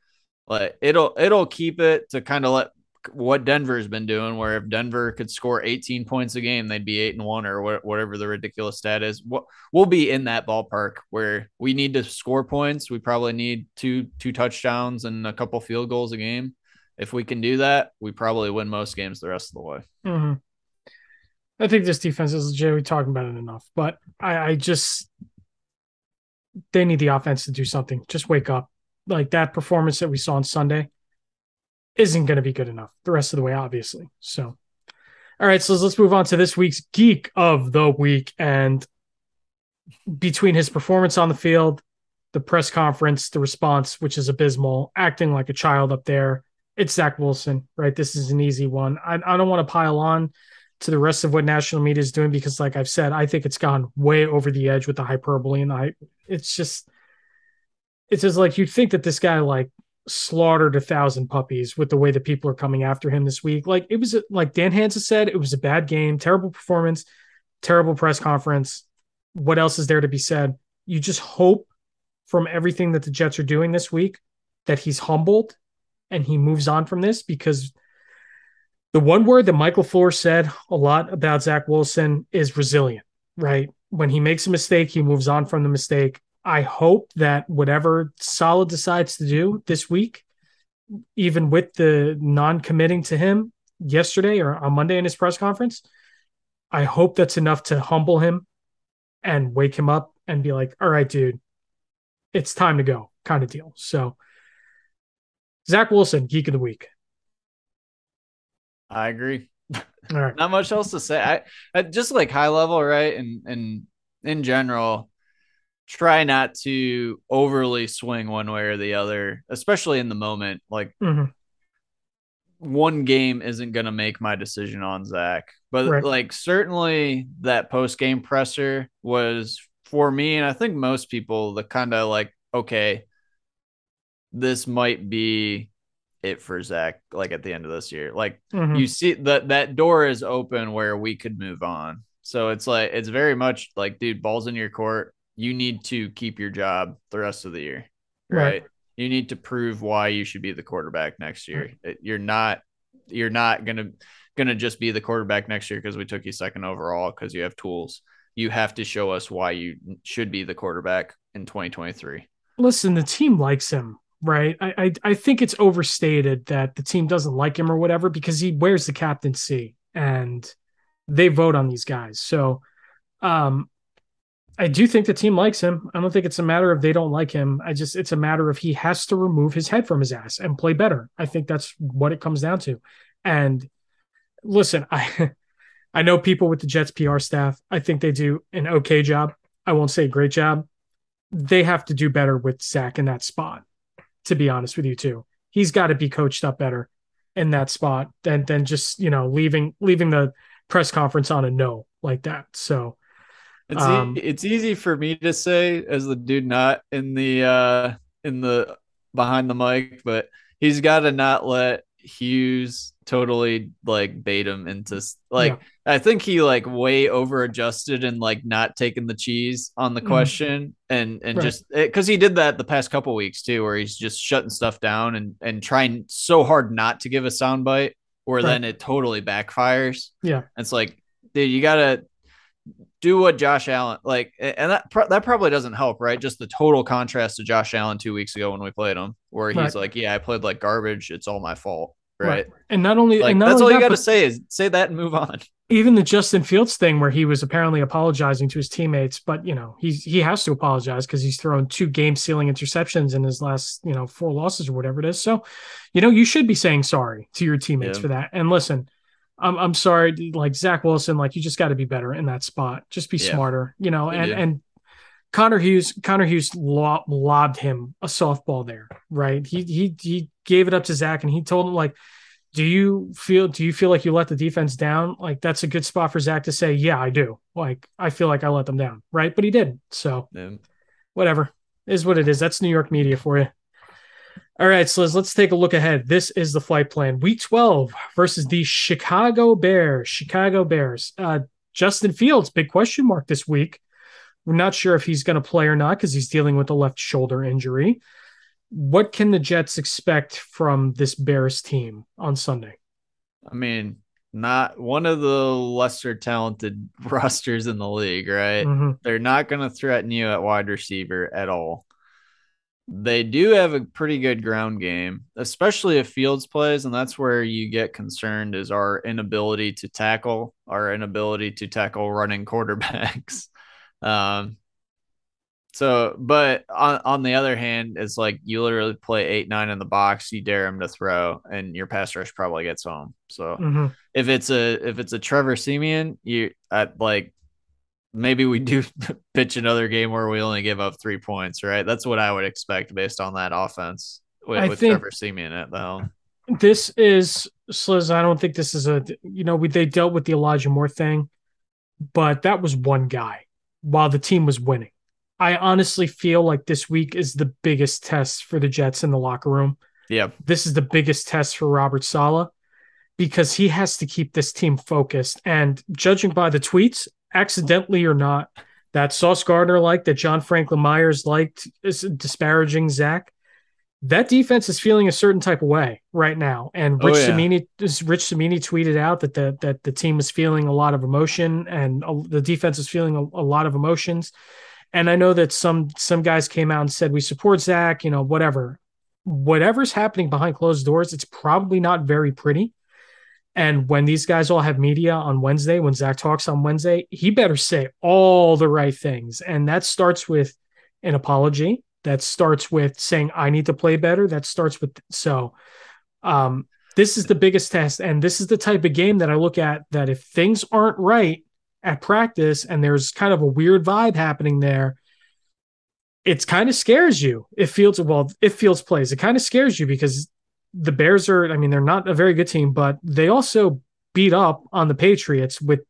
Like it'll it'll keep it to kind of let what Denver's been doing, where if Denver could score 18 points a game, they'd be eight and one or whatever the ridiculous stat is. We'll be in that ballpark where we need to score points. We probably need two two touchdowns and a couple field goals a game. If we can do that, we probably win most games the rest of the way. Mm-hmm. I think this defense is legit. We talking about it enough, but I, I just they need the offense to do something. Just wake up. Like that performance that we saw on Sunday isn't going to be good enough the rest of the way, obviously. So, all right, so let's move on to this week's geek of the week. And between his performance on the field, the press conference, the response, which is abysmal, acting like a child up there, it's Zach Wilson, right? This is an easy one. I, I don't want to pile on to the rest of what national media is doing because, like I've said, I think it's gone way over the edge with the hyperbole and I. It's just, it's just like you'd think that this guy like slaughtered a thousand puppies with the way that people are coming after him this week. Like it was like Dan Hanzus said, it was a bad game, terrible performance, terrible press conference. What else is there to be said? You just hope from everything that the Jets are doing this week that he's humbled and he moves on from this because the one word that Michael LaFleur said a lot about Zach Wilson is resilient, right? When he makes a mistake, he moves on from the mistake. I hope that whatever Saleh decides to do this week, even with the non committing to him yesterday or on Monday in his press conference, I hope that's enough to humble him and wake him up and be like, all right, dude, it's time to go kind of deal. So, Zach Wilson, Geek of the Week. I agree. All right. (laughs) Not much else to say. I, I just like high level, right? And and in general, try not to overly swing one way or the other, especially in the moment. Like mm-hmm. one game isn't going to make my decision on Zach, but right. like certainly that post game presser was for me, and I think most people, the kind of like, okay, this might be it for Zach, like at the end of this year. Like mm-hmm. you see that that door is open where we could move on. So it's like it's very much like, dude, balls in your court you need to keep your job the rest of the year, right? right. You need to prove why you should be the quarterback next year. You're not you're not gonna gonna just be the quarterback next year because we took you second overall because you have tools. You have to show us why you should be the quarterback in 2023. Listen, the team likes him, right? I, I I think it's overstated that the team doesn't like him or whatever because he wears the captaincy and they vote on these guys. So um I do think the team likes him. I don't think it's a matter of they don't like him. I just it's a matter of he has to remove his head from his ass and play better. I think that's what it comes down to. And listen, I (laughs) I know people with the Jets PR staff. I think they do an okay job. I won't say great job. They have to do better with Zach in that spot. To be honest with you, too, he's got to be coached up better in that spot than than just you know leaving leaving the press conference on a no like that. So it's um, e- it's easy for me to say as the dude not in the uh in the behind the mic, but he's got to not let Hughes totally like bait him into like yeah. I think he like way over adjusted and like not taking the cheese on the mm. question and and right. just because he did that the past couple weeks too, where he's just shutting stuff down and and trying so hard not to give a soundbite, where right. then it totally backfires. Yeah, it's like dude, you gotta do what Josh Allen like, and that that probably doesn't help, right? Just the total contrast to Josh Allen two weeks ago when we played him, where he's right. like, "Yeah, I played like garbage. It's all my fault." right? And not only Like and not that's only all you got to say is say that and move on. (laughs) even the Justin Fields thing where he was apparently apologizing to his teammates, but you know, he's he has to apologize because he's thrown two game sealing interceptions in his last, you know, four losses or whatever it is. So, you know, you should be saying sorry to your teammates Yeah. for that. And listen, I'm I'm sorry, like Zach Wilson, like you just got to be better in that spot. Just be Yeah. smarter, you know, and do. and Connor Hughes, Connor Hughes lo- lobbed him a softball there, right? He he he gave it up to Zach and he told him like, do you feel do you feel like you let the defense down? Like that's a good spot for Zach to say, yeah, I do. Like I feel like I let them down, right? But he did. So Yeah. whatever is what it is. That's New York media for you. All right, so let's, let's take a look ahead. This is the flight plan. Week 12 versus the Chicago Bears. Chicago Bears. Uh, Justin Fields, big question mark this week. We're not sure if he's going to play or not because he's dealing with a left shoulder injury. What can the Jets expect from this Bears team on Sunday? I mean, not one of the lesser talented (laughs) rosters in the league, right? Mhm. They're not going to threaten you at wide receiver at all. They do have a pretty good ground game, especially if Fields plays, and that's where you get concerned is our inability to tackle, our inability to tackle running (laughs) quarterbacks. Um, so, but on on the other hand, it's like you literally play eight nine in the box, you dare him to throw, and your pass rush probably gets home. So Mhm. if it's a if it's a Trevor Siemian, you at like maybe we do (laughs) pitch another game where we only give up three points, right? That's what I would expect based on that offense with, I with think- Trevor Siemian at the helm. This is Sliz. I don't think this is a you know we they dealt with the Elijah Moore thing, but that was one guy while the team was winning. I honestly feel like this week is the biggest test for the Jets in the locker room. Yeah, This is the biggest test for Robert Saleh because he has to keep this team focused. And judging by the tweets, accidentally or not, that Sauce Gardner liked, that John Franklin Myers liked, is disparaging Zach. That defense is feeling a certain type of way right now. And Oh, Rich yeah. Cimini, Rich Cimini tweeted out that the that the team is feeling a lot of emotion and the defense is feeling a, a lot of emotions. And I know that some some guys came out and said we support Zach, you know, whatever. Whatever's happening behind closed doors, it's probably not very pretty. And when these guys all have media on Wednesday, when Zach talks on Wednesday, he better say all the right things. And that starts with an apology. That starts with saying, I need to play better. That starts with so um this is the biggest test. And this is the type of game that I look at that if things aren't right at practice and there's kind of a weird vibe happening there, it's kind of scares you. If Fields, well, if Fields plays, it kind of scares you because the Bears are, I mean, they're not a very good team, but they also beat up on the Patriots with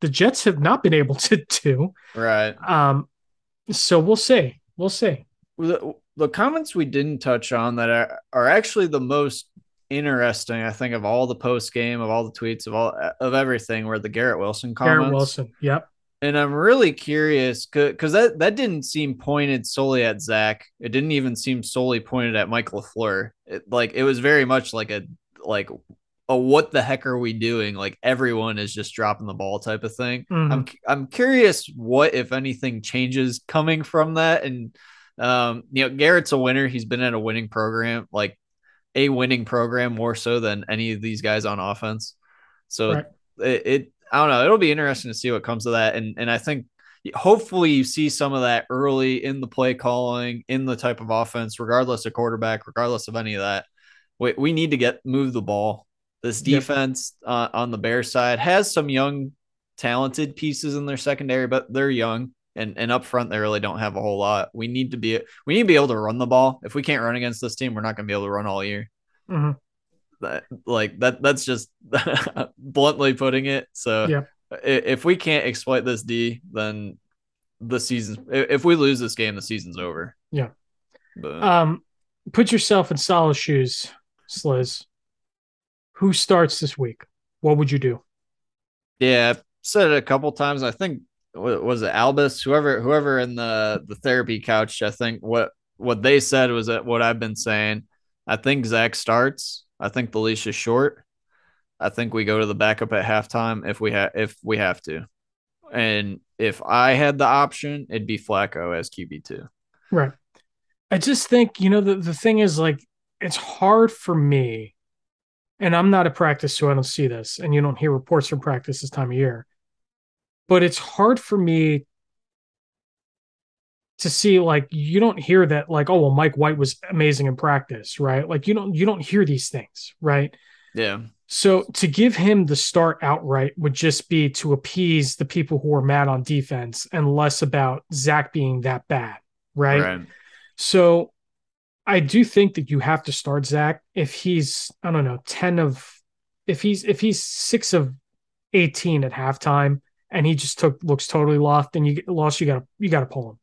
the Jets have not been able (laughs) to do. right. Um, so we'll see. We'll see. The, the comments we didn't touch on that are, are actually the most interesting, I think, of all the post game, of all the tweets, of all of everything, were the Garrett Wilson comments. Garrett Wilson. Yep. And I'm really curious because that, that didn't seem pointed solely at Zach. It didn't even seem solely pointed at Mike LaFleur. It, like it was very much like a like a what the heck are we doing? Like everyone is just dropping the ball type of thing. Mhm. I'm I'm curious what if anything changes coming from that. And um, you know, Garrett's a winner. He's been at a winning program, like a winning program more so than any of these guys on offense. So Right. it, it I don't know. It'll be interesting to see what comes of that. And and I think hopefully you see some of that early in the play calling, in the type of offense, regardless of quarterback, regardless of any of that. We, we need to get move the ball. This Yep. defense uh, on the Bear side has some young, talented pieces in their secondary, but they're young. And, and up front, they really don't have a whole lot. We need to be we need to be able to run the ball. If we can't run against this team, we're not going to be able to run all year Mhm. That like that that's just (laughs) bluntly putting it so Yeah. if we can't exploit this d then the season if we lose this game the season's over Yeah. but Um, put yourself in Saleh's shoes, Sliz. Who starts this week? What would you do? yeah I've said it a couple times i think was it albus whoever whoever in the the therapy couch i think what what they said was that what i've been saying i think zach starts i think the leash is short i think we go to the backup at halftime if we have if we have to and if i had the option it'd be flacco as qb2 Right. I just think, you know, the, the thing is like it's hard for me and I'm not a practice, so I don't see this, and you don't hear reports from practice this time of year. But it's hard for me to see like you don't hear that like oh well Mike White was amazing in practice, right? Like you don't you don't hear these things, right? Yeah. So to give him the start outright would just be to appease the people who are mad on defense and less about Zach being that bad, right? right. So I do think that you have to start Zach if he's I don't know ten of if he's if he's six of eighteen at halftime and he just took looks totally lost and you get lost you got to you got to pull him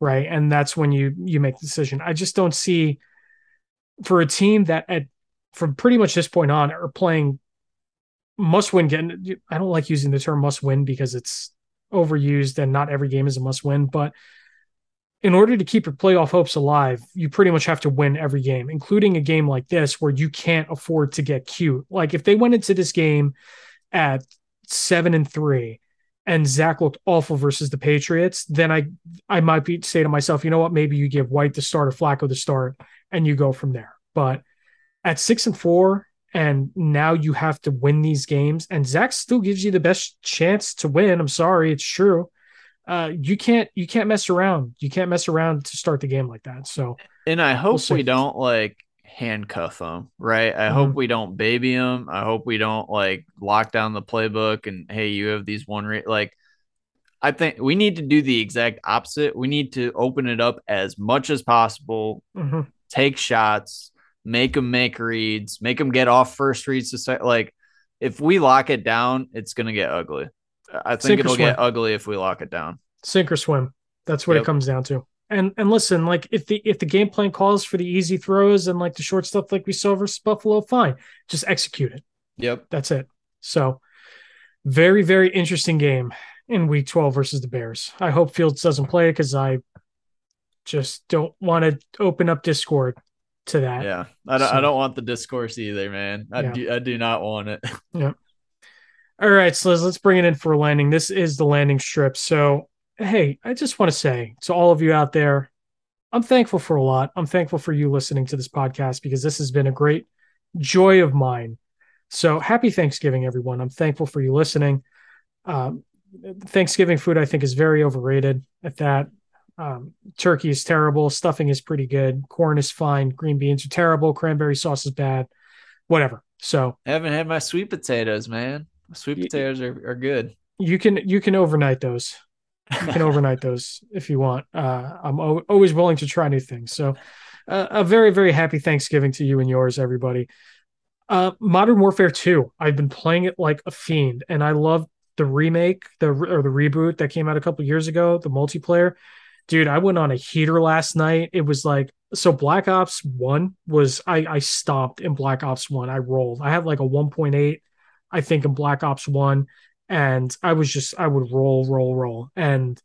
right and that's when you you make the decision. I just don't see for a team that at from pretty much this point on are playing must win. I don't like using the term must win because it's overused and not every game is a must win, but in order to keep your playoff hopes alive, you pretty much have to win every game, including a game like this where you can't afford to get cute. Like if they went into this game at seven and three and Zach looked awful versus the Patriots, then I I might be say to myself, you know what, maybe you give White the start or Flacco the start and you go from there. But at six and four, and now you have to win these games, and Zach still gives you the best chance to win. I'm sorry, it's true uh, you can't you can't mess around. You can't mess around to start the game like that. So, and I hope we'll we don't like handcuff them, right? I mm-hmm. hope we don't baby them. I hope we don't like lock down the playbook and hey, you have these one rate like. I think we need to do the exact opposite. We need to open it up as much as possible, mm-hmm. take shots, make them make reads, make them get off first reads to say like if we lock it down, it's gonna get ugly. I think Sink it'll get ugly if we lock it down. Sink or swim. That's what yep. it comes down to. And and listen, like if the if the game plan calls for the easy throws and like the short stuff like we saw versus Buffalo, fine. Just execute it. Yep. That's it. So very, very interesting game in week 12 versus the Bears. I hope Fields doesn't play because I just don't want to open up Discord to that. Yeah. I don't, so, I don't want the discourse either, man. I yeah. do I do not want it. yeah. All right, so let's, let's bring it in for a landing. This is the landing strip. So, hey, I just want to say to all of you out there, I'm thankful for a lot. I'm thankful for you listening to this podcast because this has been a great joy of mine. So, happy Thanksgiving, everyone. I'm thankful for you listening. Um, Thanksgiving food, I think, is very overrated at that. Um, turkey is terrible. Stuffing is pretty good. Corn is fine. Green beans are terrible. Cranberry sauce is bad. Whatever. So, I haven't had my sweet potatoes, man. Sweet potatoes are, are good. You can you can overnight those. You can overnight those if you want. Uh, I'm o- always willing to try new things. So, uh, a very very happy Thanksgiving to you and yours, everybody. Uh, Modern Warfare 2. I've been playing it like a fiend, and I love the remake, the or the reboot that came out a couple years ago, the multiplayer. Dude, I went on a heater last night. It was like so Black Ops 1 was I I stopped in Black Ops 1. I rolled. I had like a 1.8 I think in Black Ops 1 and I was just I would roll roll roll and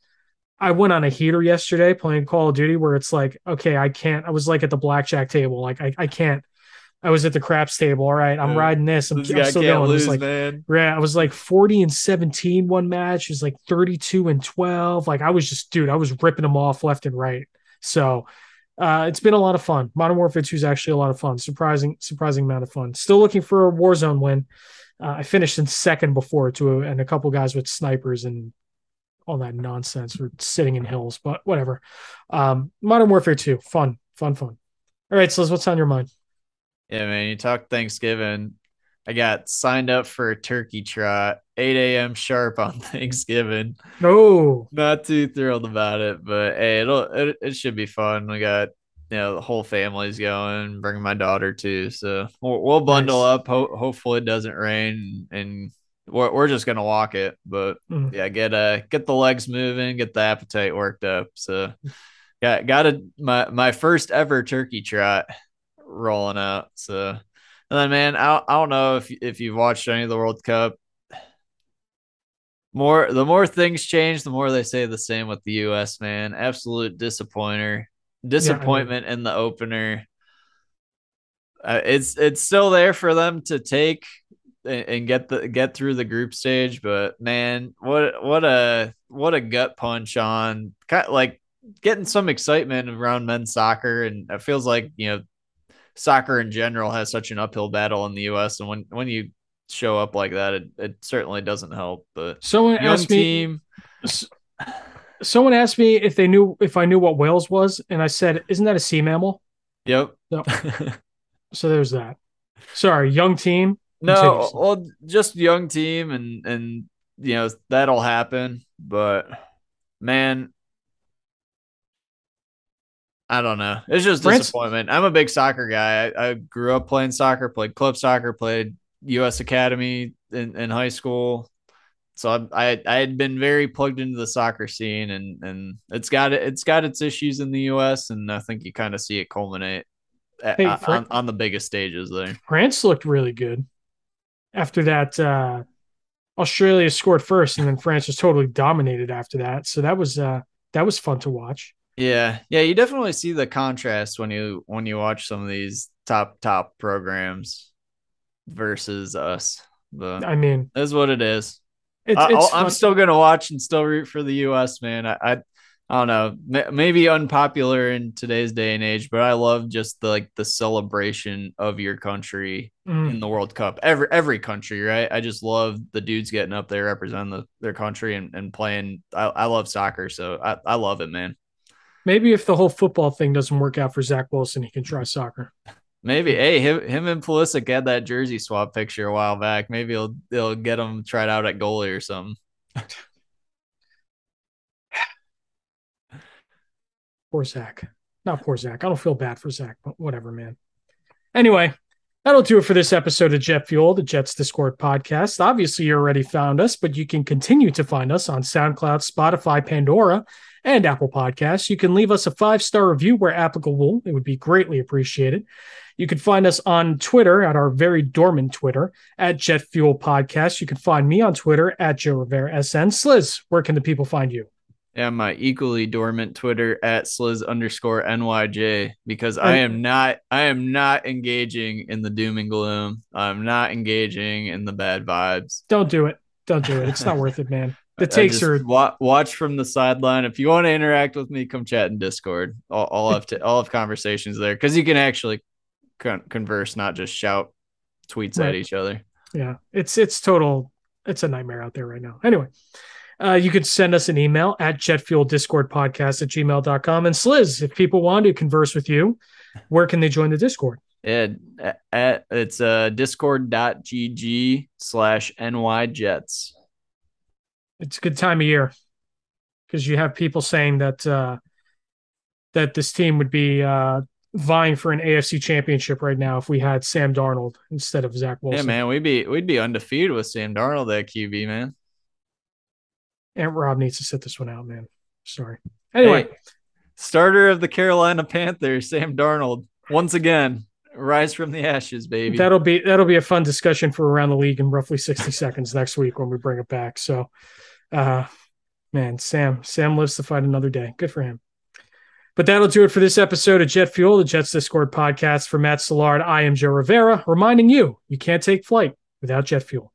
I went on a heater yesterday playing Call of Duty where it's like okay I can't I was like at the blackjack table like I, I can't I was at the craps table all right I'm yeah. riding this I'm, I'm still going lose, like man. yeah I was like 40 and 17 one match it was like 32 and 12 like I was just dude I was ripping them off left and right so uh, it's been a lot of fun. Modern Warfare 2 is actually a lot of fun. Surprising, surprising amount of fun. Still looking for a Warzone win. Uh, I finished in second before to and a couple guys with snipers and all that nonsense were sitting in hills, but whatever. Um, Modern Warfare 2, fun, fun, fun. All right, so what's on your mind? Yeah, man, you talk Thanksgiving. I got signed up for a turkey trot, 8 a.m. sharp on (laughs) Thanksgiving. No, not too thrilled about it, but hey, it'll it, it should be fun. We got you know the whole family's going bring my daughter too so we'll, we'll bundle nice. up. Ho- hopefully it doesn't rain and we're, we're just gonna walk it but mm. yeah get uh get the legs moving get the appetite worked up so. Got got a my my first ever turkey trot rolling out so. And then man I, I don't know if if you've watched any of the world cup. More the more things change the more they say the same with the us man. Absolute disappointer disappointment yeah, I mean, in the opener. Uh, it's it's still there for them to take and, and get the get through the group stage, but man, what what a what a gut punch on like getting some excitement around men's soccer, and it feels like you know soccer in general has such an uphill battle in the U.S. and when when you show up like that, it, it certainly doesn't help. But someone asked me. Someone asked me if they knew if I knew what Wales was, and I said, "Isn't that a sea mammal?" Yep. So, (laughs) so there's that. Sorry, young team. No, well, just young team, and and you know that'll happen. But man, I don't know. It's just disappointment. I'm a big soccer guy. I, I, grew up playing soccer, played club soccer, played U.S. Academy in, in high school. So I, I, I had been very plugged into the soccer scene, and and it's got it's got its issues in the U.S. And I think you kind of see it culminate at, hey, on, on the biggest stages there. France looked really good after that. Uh, Australia scored first, and then France was totally dominated after that. So that was uh, that was fun to watch. Yeah, yeah, you definitely see the contrast when you when you watch some of these top top programs versus us. But I mean, is what it is. It's, it's I, am still gonna watch and still root for the U.S. Man, I, I I don't know, maybe unpopular in today's day and age, but I love just the like the celebration of your country mm. in the World Cup. Every every country, right? I just love the dudes getting up there representing the, their country and, and playing. I, I love soccer, so I, I love it, man. Maybe if the whole football thing doesn't work out for Zach Wilson, he can try soccer. Maybe. (laughs) Hey, him, him and Pulisic had that jersey swap picture a while back. Maybe he'll they'll get him tried out at goalie or something. Poor Zach. Not poor Zach. I don't feel bad for Zach, but whatever, man. Anyway, that'll do it for this episode of Jet Fuel, the Jets Discord podcast. Obviously, you already found us, but you can continue to find us on SoundCloud, Spotify, Pandora, and Apple Podcasts. You can leave us a five star review where applicable. It would be greatly appreciated. You can find us on Twitter at our very dormant Twitter at Jet Fuel Podcast. You can find me on Twitter at Joe Rivera SN. Sliz, where can the people find you? Yeah, my equally dormant Twitter at sliz underscore nyj because I am not I am not engaging in the doom and gloom. I'm not engaging in the bad vibes. Don't do it. Don't do it. It's not (laughs) worth it, man. The takes are wa- watch from the sideline. If you want to interact with me, come chat in Discord. I'll, I'll have to I'll have conversations there because you can actually con- converse, not just shout tweets right. at each other. Yeah, it's it's total. It's a nightmare out there right now. Anyway. Uh, you could send us an email at jetfueldiscordpodcast at gmail.com. And Sliz, if people want to converse with you, where can they join the Discord? Yeah, at, it's uh, discord.gg slash nyjets. It's a good time of year because you have people saying that uh, that this team would be uh, vying for an AFC championship right now if we had Sam Darnold instead of Zach Wilson. Yeah, man, we'd be we'd be undefeated with Sam Darnold at QB, man. And Rob needs to sit this one out, man. Sorry. Anyway, hey, starter of the Carolina Panthers, Sam Darnold, once again, rise from the ashes, baby. That'll be that'll be a fun discussion for around the league in roughly 60 (laughs) seconds next week when we bring it back. So uh man, Sam, Sam lives to fight another day. Good for him. But that'll do it for this episode of Jet Fuel, the Jets Discord podcast. For Matt Szilard, I am Joe Rivera, reminding you you can't take flight without jet fuel.